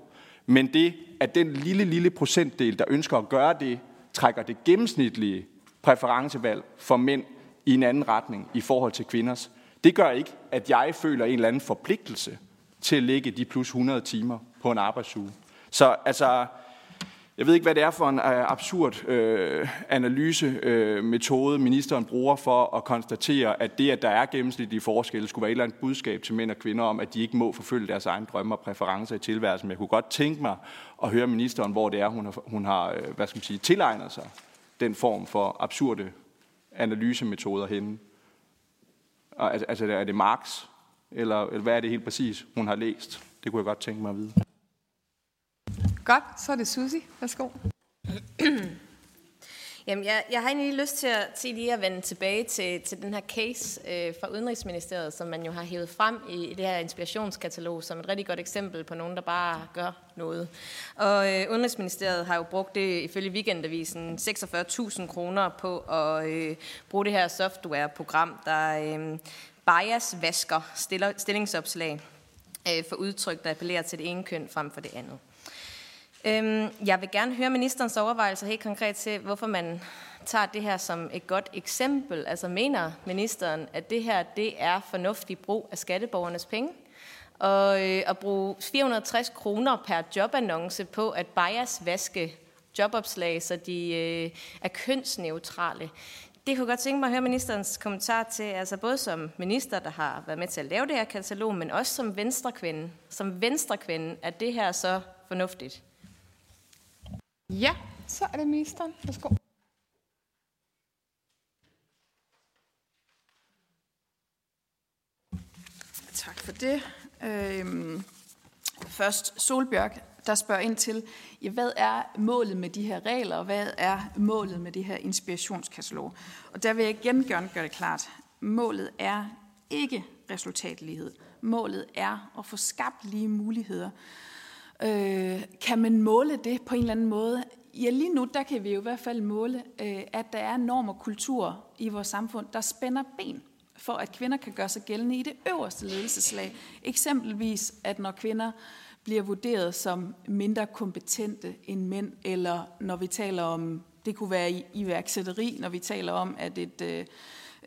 Men det, at den lille, lille procentdel, der ønsker at gøre det, trækker det gennemsnitlige præferencevalg for mænd i en anden retning i forhold til kvinders, det gør ikke, at jeg føler en eller anden forpligtelse til at lægge de plus 100 timer på en arbejdsuge. Så altså, jeg ved ikke, hvad det er for en øh, absurd øh, analysemetode, øh, ministeren bruger for at konstatere, at det, at der er gennemsnitlige forskelle, skulle være et eller andet budskab til mænd og kvinder om, at de ikke må forfølge deres egne drømme og præferencer i tilværelsen. Men jeg kunne godt tænke mig at høre ministeren, hvor det er, hun har, hun har øh, hvad skal man sige, tilegnet sig den form for absurde analysemetoder henne. Altså, altså, er det Marx, eller, eller hvad er det helt præcis, hun har læst? Det kunne jeg godt tænke mig at vide. Godt, så er det Susi. Værsgo. Jamen, jeg, jeg har egentlig lyst til at, til lige at vende tilbage til, til den her case øh, fra Udenrigsministeriet, som man jo har hævet frem i, i det her inspirationskatalog som et rigtig godt eksempel på nogen, der bare gør noget. Og øh, Udenrigsministeriet har jo brugt det ifølge weekendavisen 46.000 kroner på at øh, bruge det her softwareprogram, der øh, bias-vasker stillingsopslag øh, for udtryk, der appellerer til det ene køn frem for det andet. Øhm, jeg vil gerne høre ministerens overvejelser helt konkret til, hvorfor man tager det her som et godt eksempel. Altså mener ministeren, at det her det er fornuftig brug af skatteborgernes penge? Og øh, at bruge 460 kroner per jobannonce på at bias-vaske jobopslag, så de øh, er kønsneutrale. Det kunne godt tænke mig at høre ministerens kommentar til, altså både som minister, der har været med til at lave det her katalog, men også som venstrekvinde. Som venstrekvinde, er det her så fornuftigt? Ja, så er det ministeren. Værsgo. Tak for det. Øhm, først Solbjørk, der spørger ind til, ja, hvad er målet med de her regler, og hvad er målet med det her inspirationskatalog? Og der vil jeg igen gerne gøre det klart. Målet er ikke resultatlighed. Målet er at få skabt lige muligheder. Øh, kan man måle det på en eller anden måde? Ja, lige nu der kan vi jo i hvert fald måle, øh, at der er normer og kultur i vores samfund, der spænder ben for, at kvinder kan gøre sig gældende i det øverste ledelseslag. Eksempelvis, at når kvinder bliver vurderet som mindre kompetente end mænd, eller når vi taler om, det kunne være i iværksætteri, når vi taler om, at et øh,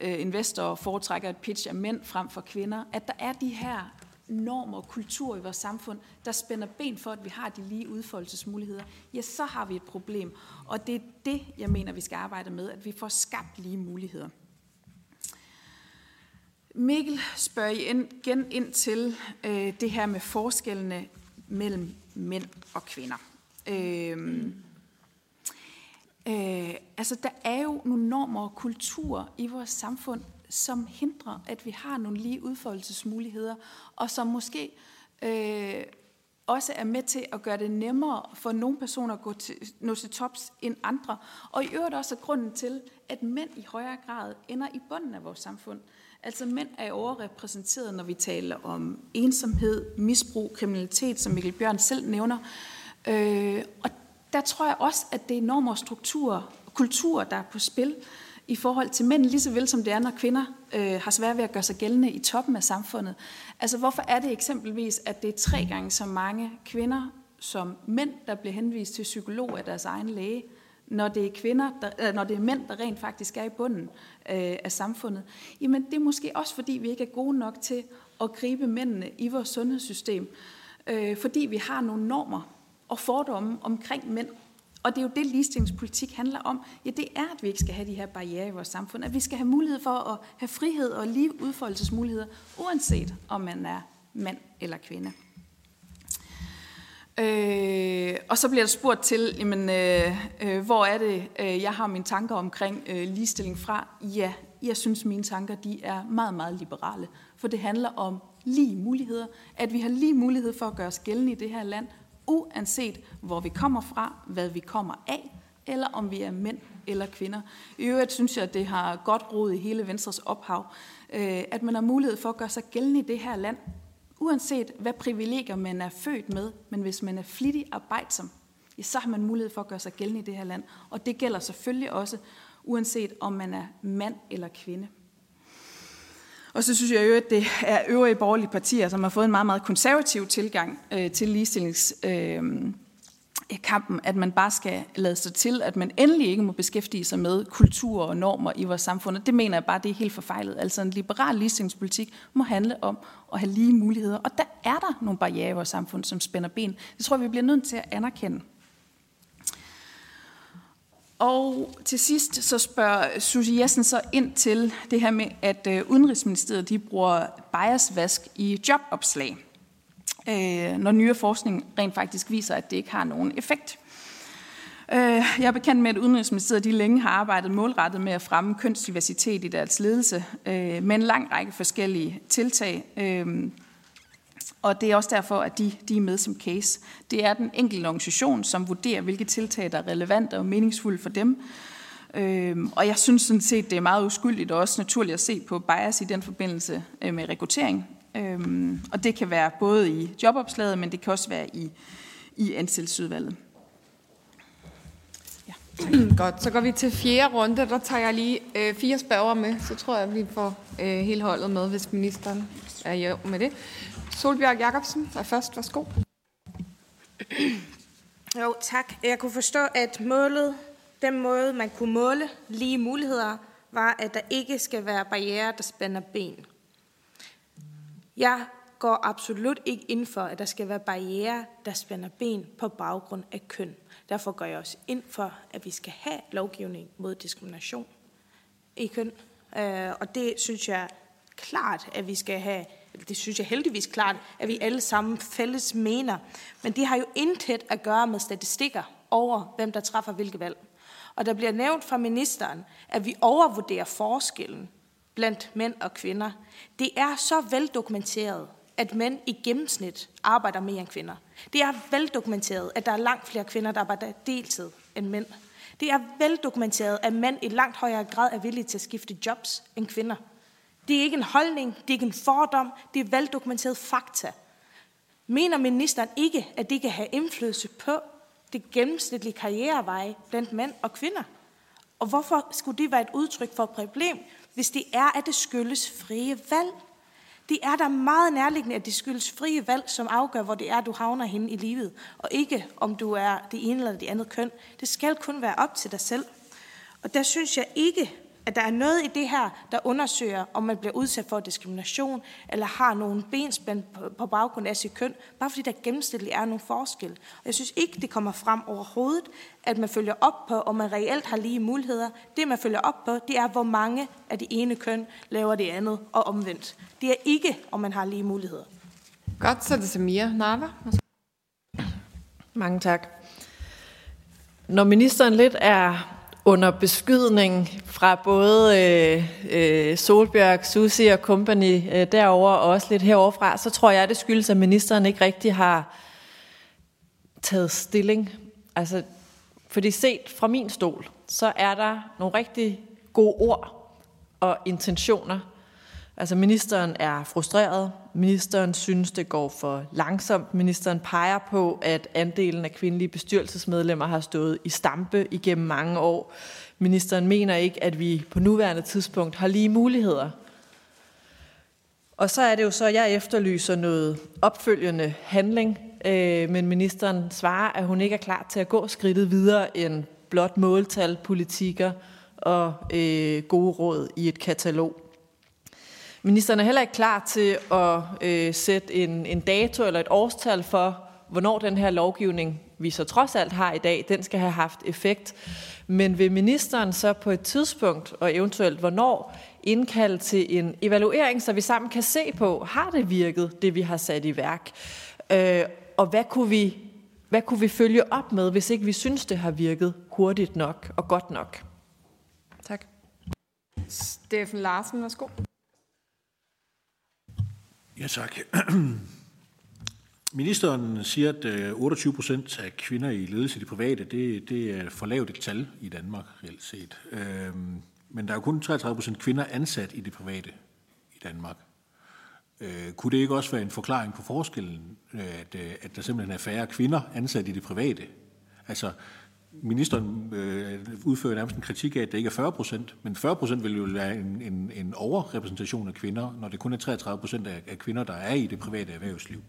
øh investor foretrækker et pitch af mænd frem for kvinder, at der er de her normer og kultur i vores samfund, der spænder ben for, at vi har de lige udfoldelsesmuligheder, ja, så har vi et problem. Og det er det, jeg mener, vi skal arbejde med, at vi får skabt lige muligheder. Mikkel spørger igen ind til øh, det her med forskellene mellem mænd og kvinder. Øh, øh, altså, der er jo nogle normer og kulturer i vores samfund, som hindrer, at vi har nogle lige udfoldelsesmuligheder, og som måske øh, også er med til at gøre det nemmere for nogle personer at gå til, nå til tops end andre. Og i øvrigt også er grunden til, at mænd i højere grad ender i bunden af vores samfund. Altså mænd er overrepræsenteret, når vi taler om ensomhed, misbrug, kriminalitet, som Mikkel Bjørn selv nævner. Øh, og der tror jeg også, at det er normer og kulturer, kultur, der er på spil i forhold til mænd, lige så vel som det er, når kvinder øh, har svært ved at gøre sig gældende i toppen af samfundet. Altså hvorfor er det eksempelvis, at det er tre gange så mange kvinder som mænd, der bliver henvist til psykolog af deres egen læge, når det er kvinder, der, øh, når det er mænd, der rent faktisk er i bunden øh, af samfundet? Jamen det er måske også, fordi vi ikke er gode nok til at gribe mændene i vores sundhedssystem, øh, fordi vi har nogle normer og fordomme omkring mænd, og det er jo det, ligestillingspolitik handler om. Ja, det er, at vi ikke skal have de her barriere i vores samfund. At vi skal have mulighed for at have frihed og lige udfoldelsesmuligheder, uanset om man er mand eller kvinde. Øh, og så bliver der spurgt til, jamen, øh, øh, hvor er det, øh, jeg har mine tanker omkring øh, ligestilling fra? Ja, jeg synes, mine tanker de er meget, meget liberale. For det handler om lige muligheder. At vi har lige mulighed for at gøre os gældende i det her land, uanset hvor vi kommer fra, hvad vi kommer af, eller om vi er mænd eller kvinder. I øvrigt synes jeg, at det har godt rod i hele Venstres ophav, øh, at man har mulighed for at gøre sig gældende i det her land, uanset hvad privilegier man er født med, men hvis man er flittig arbejdsom, så har man mulighed for at gøre sig gældende i det her land. Og det gælder selvfølgelig også, uanset om man er mand eller kvinde. Og så synes jeg jo, at det er øvrige borgerlige partier, som har fået en meget, meget konservativ tilgang øh, til ligestillingskampen, øh, kampen, at man bare skal lade sig til, at man endelig ikke må beskæftige sig med kultur og normer i vores samfund. Og det mener jeg bare, det er helt forfejlet. Altså en liberal ligestillingspolitik må handle om at have lige muligheder. Og der er der nogle barriere i vores samfund, som spænder ben. Det tror jeg, vi bliver nødt til at anerkende. Og til sidst så spørger Susie Jessen så ind til det her med, at øh, Udenrigsministeriet de bruger biasvask i jobopslag, øh, når nyere forskning rent faktisk viser, at det ikke har nogen effekt. Øh, jeg er bekendt med, at Udenrigsministeriet de længe har arbejdet målrettet med at fremme kønsdiversitet i deres ledelse, med en lang række forskellige tiltag. Og det er også derfor, at de, de er med som case. Det er den enkelte organisation, som vurderer, hvilke tiltag, der er relevante og meningsfulde for dem. Øhm, og jeg synes sådan set, det er meget uskyldigt og også naturligt at se på bias i den forbindelse øh, med rekruttering. Øhm, og det kan være både i jobopslaget, men det kan også være i, i ansættelsesudvalget. Godt, så går vi til fjerde runde. Der tager jeg lige øh, fire spørger med. Så tror jeg, at vi får øh, hele holdet med, hvis ministeren er jo med det. Solbjørg Jacobsen er først. Værsgo. Jo, tak. Jeg kunne forstå, at målet, den måde, man kunne måle lige muligheder, var, at der ikke skal være barriere, der spænder ben. Jeg går absolut ikke ind for, at der skal være barriere, der spænder ben på baggrund af køn. Derfor går jeg også ind for, at vi skal have lovgivning mod diskrimination i køn. Øh, og det synes jeg klart, at vi skal have det synes jeg heldigvis klart, at vi alle sammen fælles mener. Men det har jo intet at gøre med statistikker over, hvem der træffer hvilke valg. Og der bliver nævnt fra ministeren, at vi overvurderer forskellen blandt mænd og kvinder. Det er så veldokumenteret, at mænd i gennemsnit arbejder mere end kvinder. Det er veldokumenteret, at der er langt flere kvinder, der arbejder deltid end mænd. Det er veldokumenteret, at mænd i langt højere grad er villige til at skifte jobs end kvinder. Det er ikke en holdning, det er ikke en fordom, det er veldokumenteret fakta. Mener ministeren ikke, at det kan have indflydelse på det gennemsnitlige karrierevej blandt mænd og kvinder? Og hvorfor skulle det være et udtryk for et problem, hvis det er, at det skyldes frie valg? Det er da meget nærliggende, at det skyldes frie valg, som afgør, hvor det er, du havner henne i livet, og ikke om du er det ene eller det andet køn. Det skal kun være op til dig selv. Og der synes jeg ikke, at der er noget i det her, der undersøger, om man bliver udsat for diskrimination, eller har nogle benspænd på baggrund af sit køn, bare fordi der gennemsnitligt er nogle forskel. Og jeg synes ikke, det kommer frem overhovedet, at man følger op på, om man reelt har lige muligheder. Det, man følger op på, det er, hvor mange af det ene køn laver det andet, og omvendt. Det er ikke, om man har lige muligheder. Godt, så er det Samia Nava. Mange tak. Når ministeren lidt er under beskydning fra både øh, øh, Solbjørg, Susi og company øh, derover og også lidt heroverfra, så tror jeg, det skyldes, at ministeren ikke rigtig har taget stilling. Altså, fordi set fra min stol, så er der nogle rigtig gode ord og intentioner Altså ministeren er frustreret, ministeren synes, det går for langsomt, ministeren peger på, at andelen af kvindelige bestyrelsesmedlemmer har stået i stampe igennem mange år. Ministeren mener ikke, at vi på nuværende tidspunkt har lige muligheder. Og så er det jo så, at jeg efterlyser noget opfølgende handling, øh, men ministeren svarer, at hun ikke er klar til at gå skridtet videre end blot måltal, politikker og øh, gode råd i et katalog. Ministeren er heller ikke klar til at øh, sætte en, en dato eller et årstal for, hvornår den her lovgivning, vi så trods alt har i dag, den skal have haft effekt. Men vil ministeren så på et tidspunkt, og eventuelt hvornår, indkalde til en evaluering, så vi sammen kan se på, har det virket, det vi har sat i værk? Øh, og hvad kunne, vi, hvad kunne vi følge op med, hvis ikke vi synes, det har virket hurtigt nok og godt nok? Tak. Steffen Larsen, værsgo. Ja, tak. Ministeren siger, at øh, 28 procent af kvinder i ledelse i det private, det, det er for lavt et tal i Danmark, reelt set. Øhm, men der er jo kun 33 procent kvinder ansat i det private i Danmark. Øh, kunne det ikke også være en forklaring på forskellen, øh, at, øh, at der simpelthen er færre kvinder ansat i det private? Altså, ministeren øh, udfører nærmest en kritik af, at det ikke er 40 procent, men 40 procent vil jo være en, en, en overrepræsentation af kvinder, når det kun er 33 procent af, af kvinder, der er i det private erhvervsliv.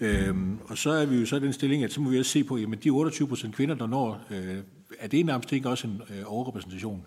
Øhm, og så er vi jo så i den stilling, at så må vi også se på, jamen de 28 procent kvinder, der når, øh, er det nærmest ikke også en øh, overrepræsentation?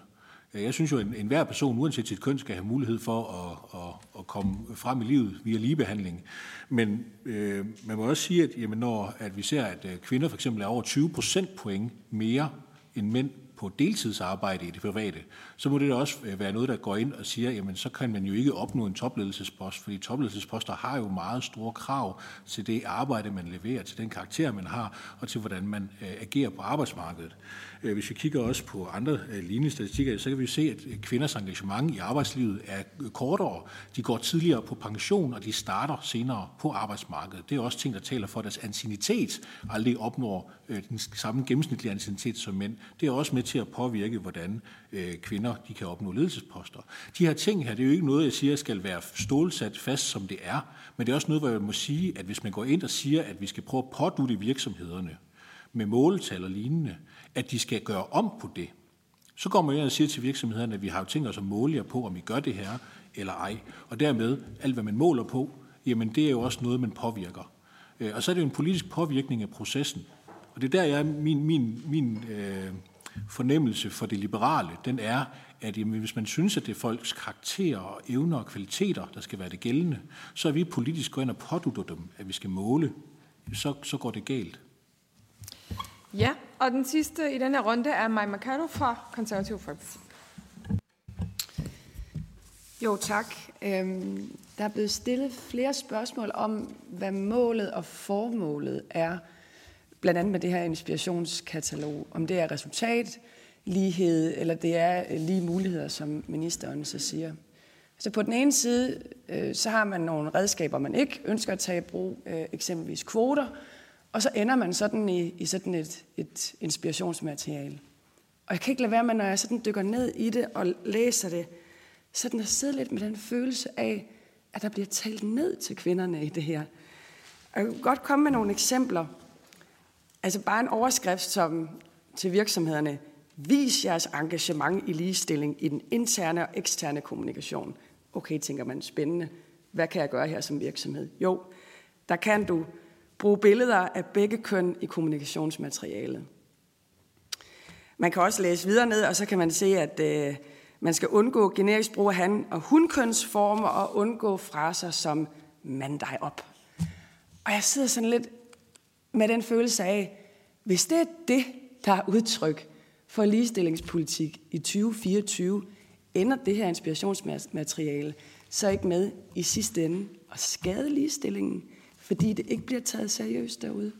Øh, jeg synes jo, at enhver person, uanset sit køn, skal have mulighed for at, at, at komme frem i livet via ligebehandling. Men øh, man må også sige, at jamen, når at vi ser, at øh, kvinder for eksempel er over 20 procentpoint mere end mænd på deltidsarbejde i det private, så må det da også øh, være noget, der går ind og siger, jamen så kan man jo ikke opnå en topledelsespost, fordi topledelsesposter har jo meget store krav til det arbejde, man leverer, til den karakter, man har, og til hvordan man øh, agerer på arbejdsmarkedet. Øh, hvis vi kigger også på andre lignende statistikker, så kan vi se, at kvinders engagement i arbejdslivet er kortere. De går tidligere på pension, og de starter senere på arbejdsmarkedet. Det er også ting, der taler for, at deres ansinitet aldrig opnår den samme gennemsnitlige ansinitet som mænd. Det er også med til at påvirke, hvordan kvinder kvinder de kan opnå ledelsesposter. De her ting her, det er jo ikke noget, jeg siger skal være stålsat fast, som det er, men det er også noget, hvor jeg må sige, at hvis man går ind og siger, at vi skal prøve at pådutte virksomhederne med måletal og lignende, at de skal gøre om på det, så går man ind og siger til virksomhederne, at vi har jo tænkt os at måle jer på, om I gør det her eller ej. Og dermed, alt hvad man måler på, jamen det er jo også noget, man påvirker. Øh, og så er det jo en politisk påvirkning af processen. Og det er der, jeg, min, min, min øh, fornemmelse for det liberale, den er, at jamen, hvis man synes, at det er folks karakterer og evner og kvaliteter, der skal være det gældende, så er vi politisk gå ind og pådutter dem, at vi skal måle. Så, så går det galt. Ja, og den sidste i den her runde er Maja Mercado fra Konservativ Folkeparti. Jo, tak. Øhm, der er blevet stillet flere spørgsmål om, hvad målet og formålet er blandt andet med det her inspirationskatalog, om det er resultat, lighed, eller det er øh, lige muligheder, som ministeren så siger. Så på den ene side, øh, så har man nogle redskaber, man ikke ønsker at tage i brug, øh, eksempelvis kvoter, og så ender man sådan i, i sådan et, et inspirationsmateriale. Og jeg kan ikke lade være med, når jeg sådan dykker ned i det og læser det, sådan at sidde lidt med den følelse af, at der bliver talt ned til kvinderne i det her. Og jeg kan godt komme med nogle eksempler. Altså bare en overskrift som til virksomhederne, vis jeres engagement i ligestilling i den interne og eksterne kommunikation. Okay, tænker man, spændende. Hvad kan jeg gøre her som virksomhed? Jo, der kan du bruge billeder af begge køn i kommunikationsmaterialet. Man kan også læse videre ned, og så kan man se, at øh, Man skal undgå generisk brug af han- og hunkønsformer og undgå fraser som mand dig op. Og jeg sidder sådan lidt med den følelse af, hvis det er det, der er udtryk for ligestillingspolitik i 2024, ender det her inspirationsmateriale så ikke med i sidste ende at skade ligestillingen, fordi det ikke bliver taget seriøst derude.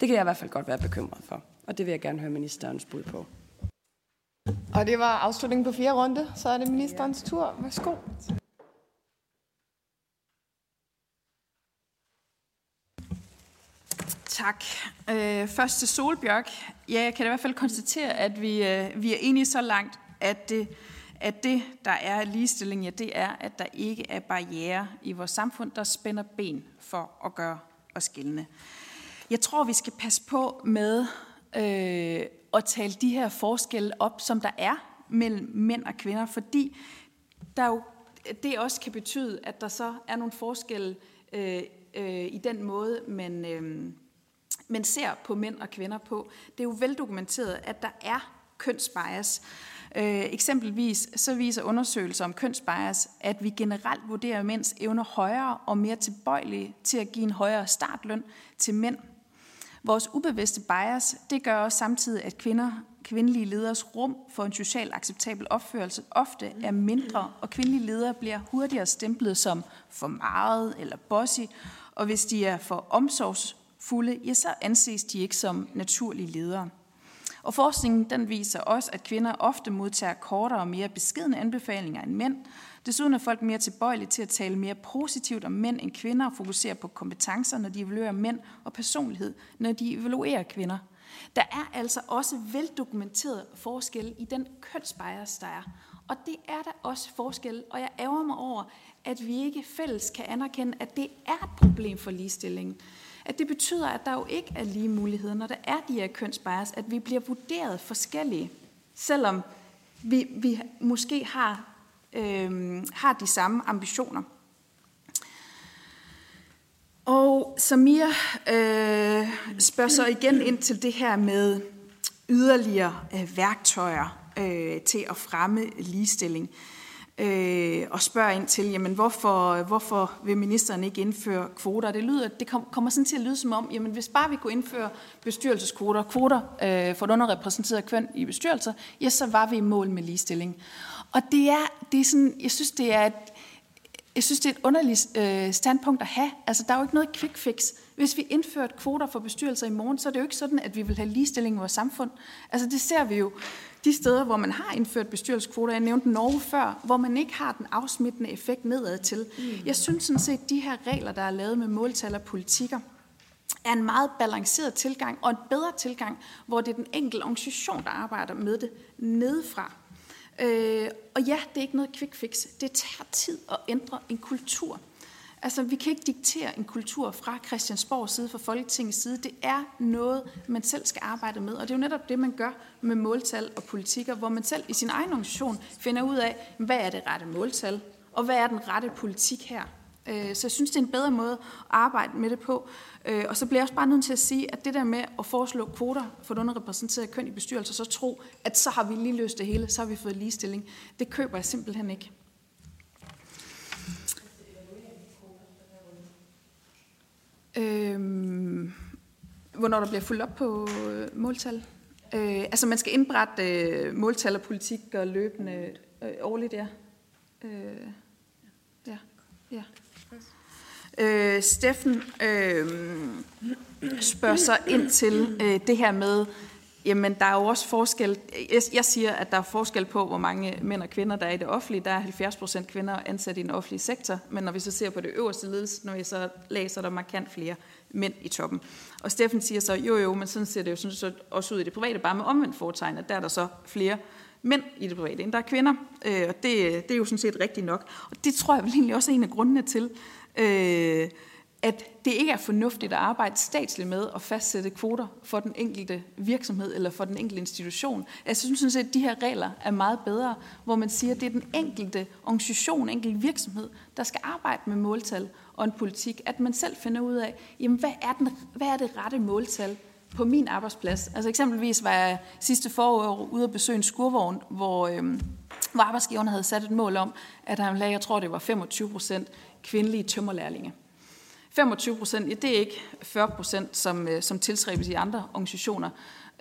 Det kan jeg i hvert fald godt være bekymret for, og det vil jeg gerne høre ministerens bud på. Og det var afslutningen på fire runde. Så er det ministerens tur. Værsgo. Tak. Øh, først til Solbjørk. Ja, jeg kan i hvert fald konstatere, at vi, øh, vi er enige så langt, at det, at det, der er ligestilling, ja, det er, at der ikke er barriere i vores samfund, der spænder ben for at gøre os gældende. Jeg tror, vi skal passe på med øh, at tale de her forskelle op, som der er mellem mænd og kvinder, fordi der jo, det også kan betyde, at der så er nogle forskelle øh, øh, i den måde, man, øh, man ser på mænd og kvinder på. Det er jo veldokumenteret, at der er kønsbias. Øh, eksempelvis så viser undersøgelser om kønsbias, at vi generelt vurderer mænds evner højere og mere tilbøjelige til at give en højere startløn til mænd. Vores ubevidste bias, det gør også samtidig, at kvinder, kvindelige leders rum for en social acceptabel opførelse ofte er mindre, og kvindelige ledere bliver hurtigere stemplet som for meget eller bossy, og hvis de er for omsorgs, fulde, ja, så anses de ikke som naturlige ledere. Og forskningen den viser også, at kvinder ofte modtager kortere og mere beskedende anbefalinger end mænd. Desuden er folk mere tilbøjelige til at tale mere positivt om mænd end kvinder og fokusere på kompetencer, når de evaluerer mænd og personlighed, når de evaluerer kvinder. Der er altså også veldokumenteret forskel i den kønsbias, der er. Og det er der også forskel, og jeg ærger mig over, at vi ikke fælles kan anerkende, at det er et problem for ligestillingen. At det betyder, at der jo ikke er lige muligheder, når der er de her kønsbias, at vi bliver vurderet forskellige, selvom vi, vi måske har, øh, har de samme ambitioner. Og Samir øh, spørger så igen ind til det her med yderligere øh, værktøjer øh, til at fremme ligestilling. Øh, og spørger ind til, jamen hvorfor, hvorfor vil ministeren ikke indføre kvoter? Det, lyder, det kommer sådan til at lyde som om, jamen hvis bare vi kunne indføre bestyrelseskvoter, kvoter øh, for et underrepræsenteret køn i bestyrelser, ja, så var vi i mål med ligestilling. Og det er, det er sådan, jeg synes, det er et, jeg synes, det er et underligt øh, standpunkt at have. Altså, der er jo ikke noget quick fix. Hvis vi indførte kvoter for bestyrelser i morgen, så er det jo ikke sådan, at vi vil have ligestilling i vores samfund. Altså, det ser vi jo de steder, hvor man har indført bestyrelseskvoter. Jeg nævnte Norge før, hvor man ikke har den afsmittende effekt nedad til. Mm. Jeg synes sådan set, at de her regler, der er lavet med måltal og politikker, er en meget balanceret tilgang og en bedre tilgang, hvor det er den enkelte organisation, der arbejder med det nedefra. Øh, og ja, det er ikke noget quick fix. Det tager tid at ændre en kultur. Altså, vi kan ikke diktere en kultur fra Christiansborgs side, fra Folketingets side. Det er noget, man selv skal arbejde med. Og det er jo netop det, man gør med måltal og politikker, hvor man selv i sin egen organisation finder ud af, hvad er det rette måltal, og hvad er den rette politik her. Øh, så jeg synes, det er en bedre måde at arbejde med det på. Øh, og så bliver jeg også bare nødt til at sige, at det der med at foreslå kvoter for et underrepræsenteret køn i bestyrelser, så tro, at så har vi lige løst det hele, så har vi fået ligestilling, det køber jeg simpelthen ikke. Øhm, hvornår der bliver fuldt op på øh, måltal. Øh, altså man skal indberette øh, måltal og politik og løbende øh, årligt, ja. Øh, ja, ja. Øh, Steffen øh, spørger så ind til øh, det her med, jamen der er jo også forskel, jeg, jeg siger, at der er forskel på, hvor mange mænd og kvinder, der er i det offentlige. Der er 70 procent kvinder ansat i den offentlige sektor, men når vi så ser på det øverste ledelse, når vi så læser, der markant flere mænd i toppen. Og Steffen siger så, jo jo, men sådan ser det jo sådan så også ud i det private, bare med omvendt foretegn, at der er der så flere mænd i det private, end der er kvinder. Øh, og det, det er jo sådan set rigtigt nok. Og det tror jeg vel egentlig også er en af grundene til, øh, at det ikke er fornuftigt at arbejde statsligt med at fastsætte kvoter for den enkelte virksomhed eller for den enkelte institution. Jeg synes sådan set, at de her regler er meget bedre, hvor man siger, at det er den enkelte organisation, enkelte virksomhed, der skal arbejde med måltal og en politik, at man selv finder ud af, jamen, hvad, er den, hvad er det rette måltal på min arbejdsplads? Altså eksempelvis var jeg sidste forår ude at besøge en skurvogn, hvor, øhm, hvor arbejdsgiverne havde sat et mål om, at han lagde, jeg tror det var 25 procent kvindelige tømmerlærlinge. 25 procent, ja, det er ikke 40 procent, som, øh, som tilstræbes i andre organisationer.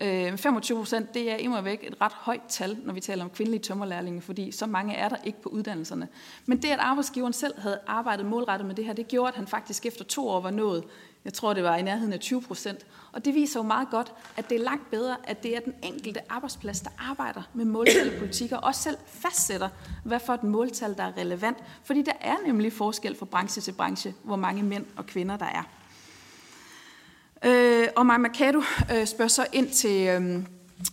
Øh, 25 procent, det er imod væk et ret højt tal, når vi taler om kvindelige tømmerlærlinge, fordi så mange er der ikke på uddannelserne. Men det, at arbejdsgiveren selv havde arbejdet målrettet med det her, det gjorde, at han faktisk efter to år var nået, jeg tror, det var i nærheden af 20 procent. Og det viser jo meget godt, at det er langt bedre, at det er den enkelte arbejdsplads, der arbejder med måltal og politikker, og også selv fastsætter, hvad for et måltal, der er relevant. Fordi der er nemlig forskel fra branche til branche, hvor mange mænd og kvinder der er. Øh, og Maja Mercado øh, spørger så ind til øh,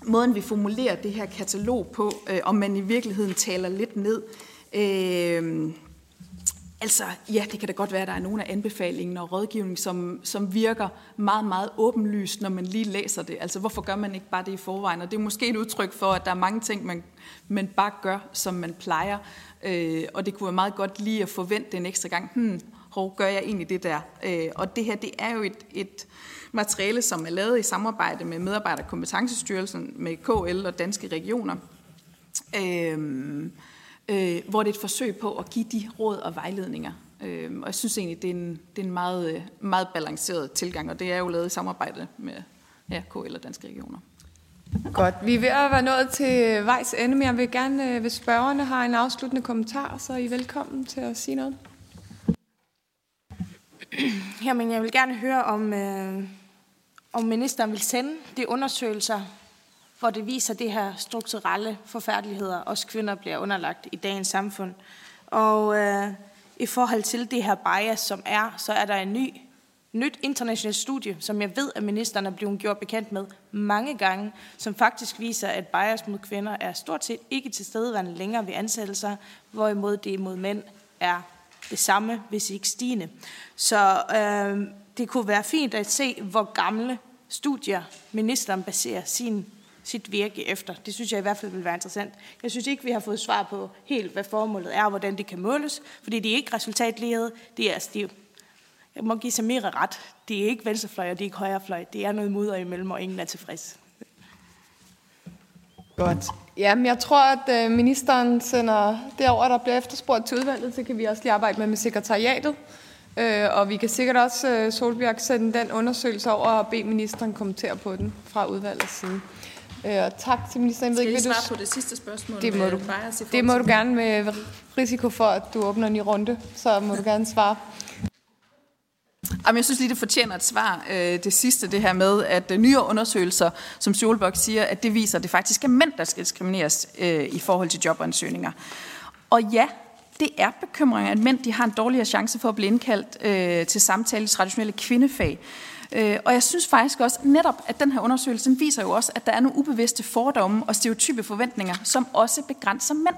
måden, vi formulerer det her katalog på, øh, om man i virkeligheden taler lidt ned. Øh, altså, ja, det kan da godt være, at der er nogle af anbefalingen og rådgivningen, som, som virker meget, meget åbenlyst, når man lige læser det. Altså, hvorfor gør man ikke bare det i forvejen? Og det er måske et udtryk for, at der er mange ting, man, man bare gør, som man plejer. Øh, og det kunne være meget godt lige at forvente det en ekstra gang. Hmm, hvor gør jeg egentlig det der? Øh, og det her, det er jo et, et materiale, som er lavet i samarbejde med Medarbejderkompetencestyrelsen, med KL og Danske Regioner, øh, øh, hvor det er et forsøg på at give de råd og vejledninger. Øh, og jeg synes egentlig, det er en, det er en meget, meget balanceret tilgang, og det er jo lavet i samarbejde med ja, KL og Danske Regioner. Godt. Vi er ved at være nået til vejs ende, men jeg vil gerne, hvis spørgerne har en afsluttende kommentar, så er I velkommen til at sige noget. Jamen, jeg vil gerne høre, om, øh, om ministeren vil sende de undersøgelser, hvor det viser det her strukturelle forfærdeligheder, os kvinder bliver underlagt i dagens samfund. Og øh, i forhold til det her bias, som er, så er der en ny, nyt internationalt studie, som jeg ved, at ministeren er blevet gjort bekendt med mange gange, som faktisk viser, at bias mod kvinder er stort set ikke til stedeværende længere ved ansættelser, hvorimod det mod mænd er det samme, hvis ikke stigende. Så øh, det kunne være fint at se, hvor gamle studier ministeren baserer sin, sit virke efter. Det synes jeg i hvert fald vil være interessant. Jeg synes ikke, vi har fået svar på helt, hvad formålet er, og hvordan det kan måles, fordi det er ikke resultatlighed. Det er, altså, det er, jeg må give Samira ret. Det er ikke venstrefløj, og det er ikke højrefløj. Det er noget mudder imellem, og ingen er tilfreds. Godt. Jamen, jeg tror, at øh, ministeren sender derover, der bliver efterspurgt til udvalget, så kan vi også lige arbejde med med sekretariatet. Øh, og vi kan sikkert også, øh, Solbjerg, sende den undersøgelse over og bede ministeren kommentere på den fra udvalgets side. Øh, og tak til ministeren. Skal jeg svare du... på det sidste spørgsmål? Det må, du, det må du gerne med risiko for, at du åbner en ny runde. Så må du gerne svare. Jamen, jeg synes lige, det fortjener et svar. Øh, det sidste, det her med, at øh, nye undersøgelser, som Solberg siger, at det viser, at det faktisk er mænd, der skal diskrimineres øh, i forhold til jobansøgninger. Og ja, det er bekymring, at mænd de har en dårligere chance for at blive indkaldt øh, til samtale i traditionelle kvindefag. Øh, og jeg synes faktisk også netop, at den her undersøgelse den viser jo også, at der er nogle ubevidste fordomme og stereotype forventninger, som også begrænser mænd.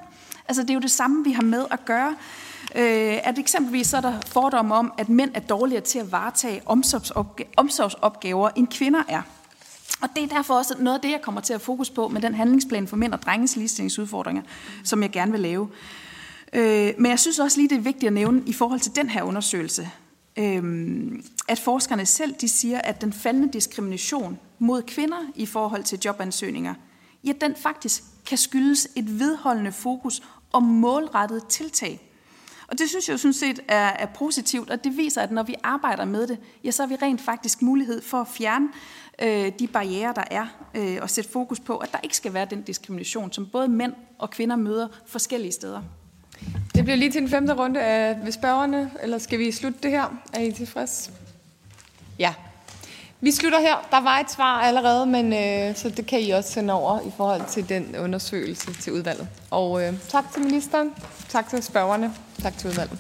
Altså det er jo det samme, vi har med at gøre. Øh, at eksempelvis så er der fordomme om, at mænd er dårligere til at varetage omsorgsopgaver, end kvinder er. Og det er derfor også noget af det, jeg kommer til at fokus på med den handlingsplan for mænd og drenges ligestillingsudfordringer, som jeg gerne vil lave. Øh, men jeg synes også lige, det er vigtigt at nævne i forhold til den her undersøgelse, øhm, at forskerne selv de siger, at den faldende diskrimination mod kvinder i forhold til jobansøgninger, ja, den faktisk kan skyldes et vedholdende fokus og målrettet tiltag. Og det synes jeg jo sådan set er, er positivt, og det viser, at når vi arbejder med det, ja, så har vi rent faktisk mulighed for at fjerne øh, de barriere, der er, øh, og sætte fokus på, at der ikke skal være den diskrimination, som både mænd og kvinder møder forskellige steder. Det bliver lige til en femte runde af ved spørgerne, eller skal vi slutte det her? Er I tilfreds? Ja. Vi slutter her. Der var et svar allerede, men øh, så det kan I også sende over i forhold til den undersøgelse til udvalget. Og øh, tak til ministeren, tak til spørgerne, tak til udvalget.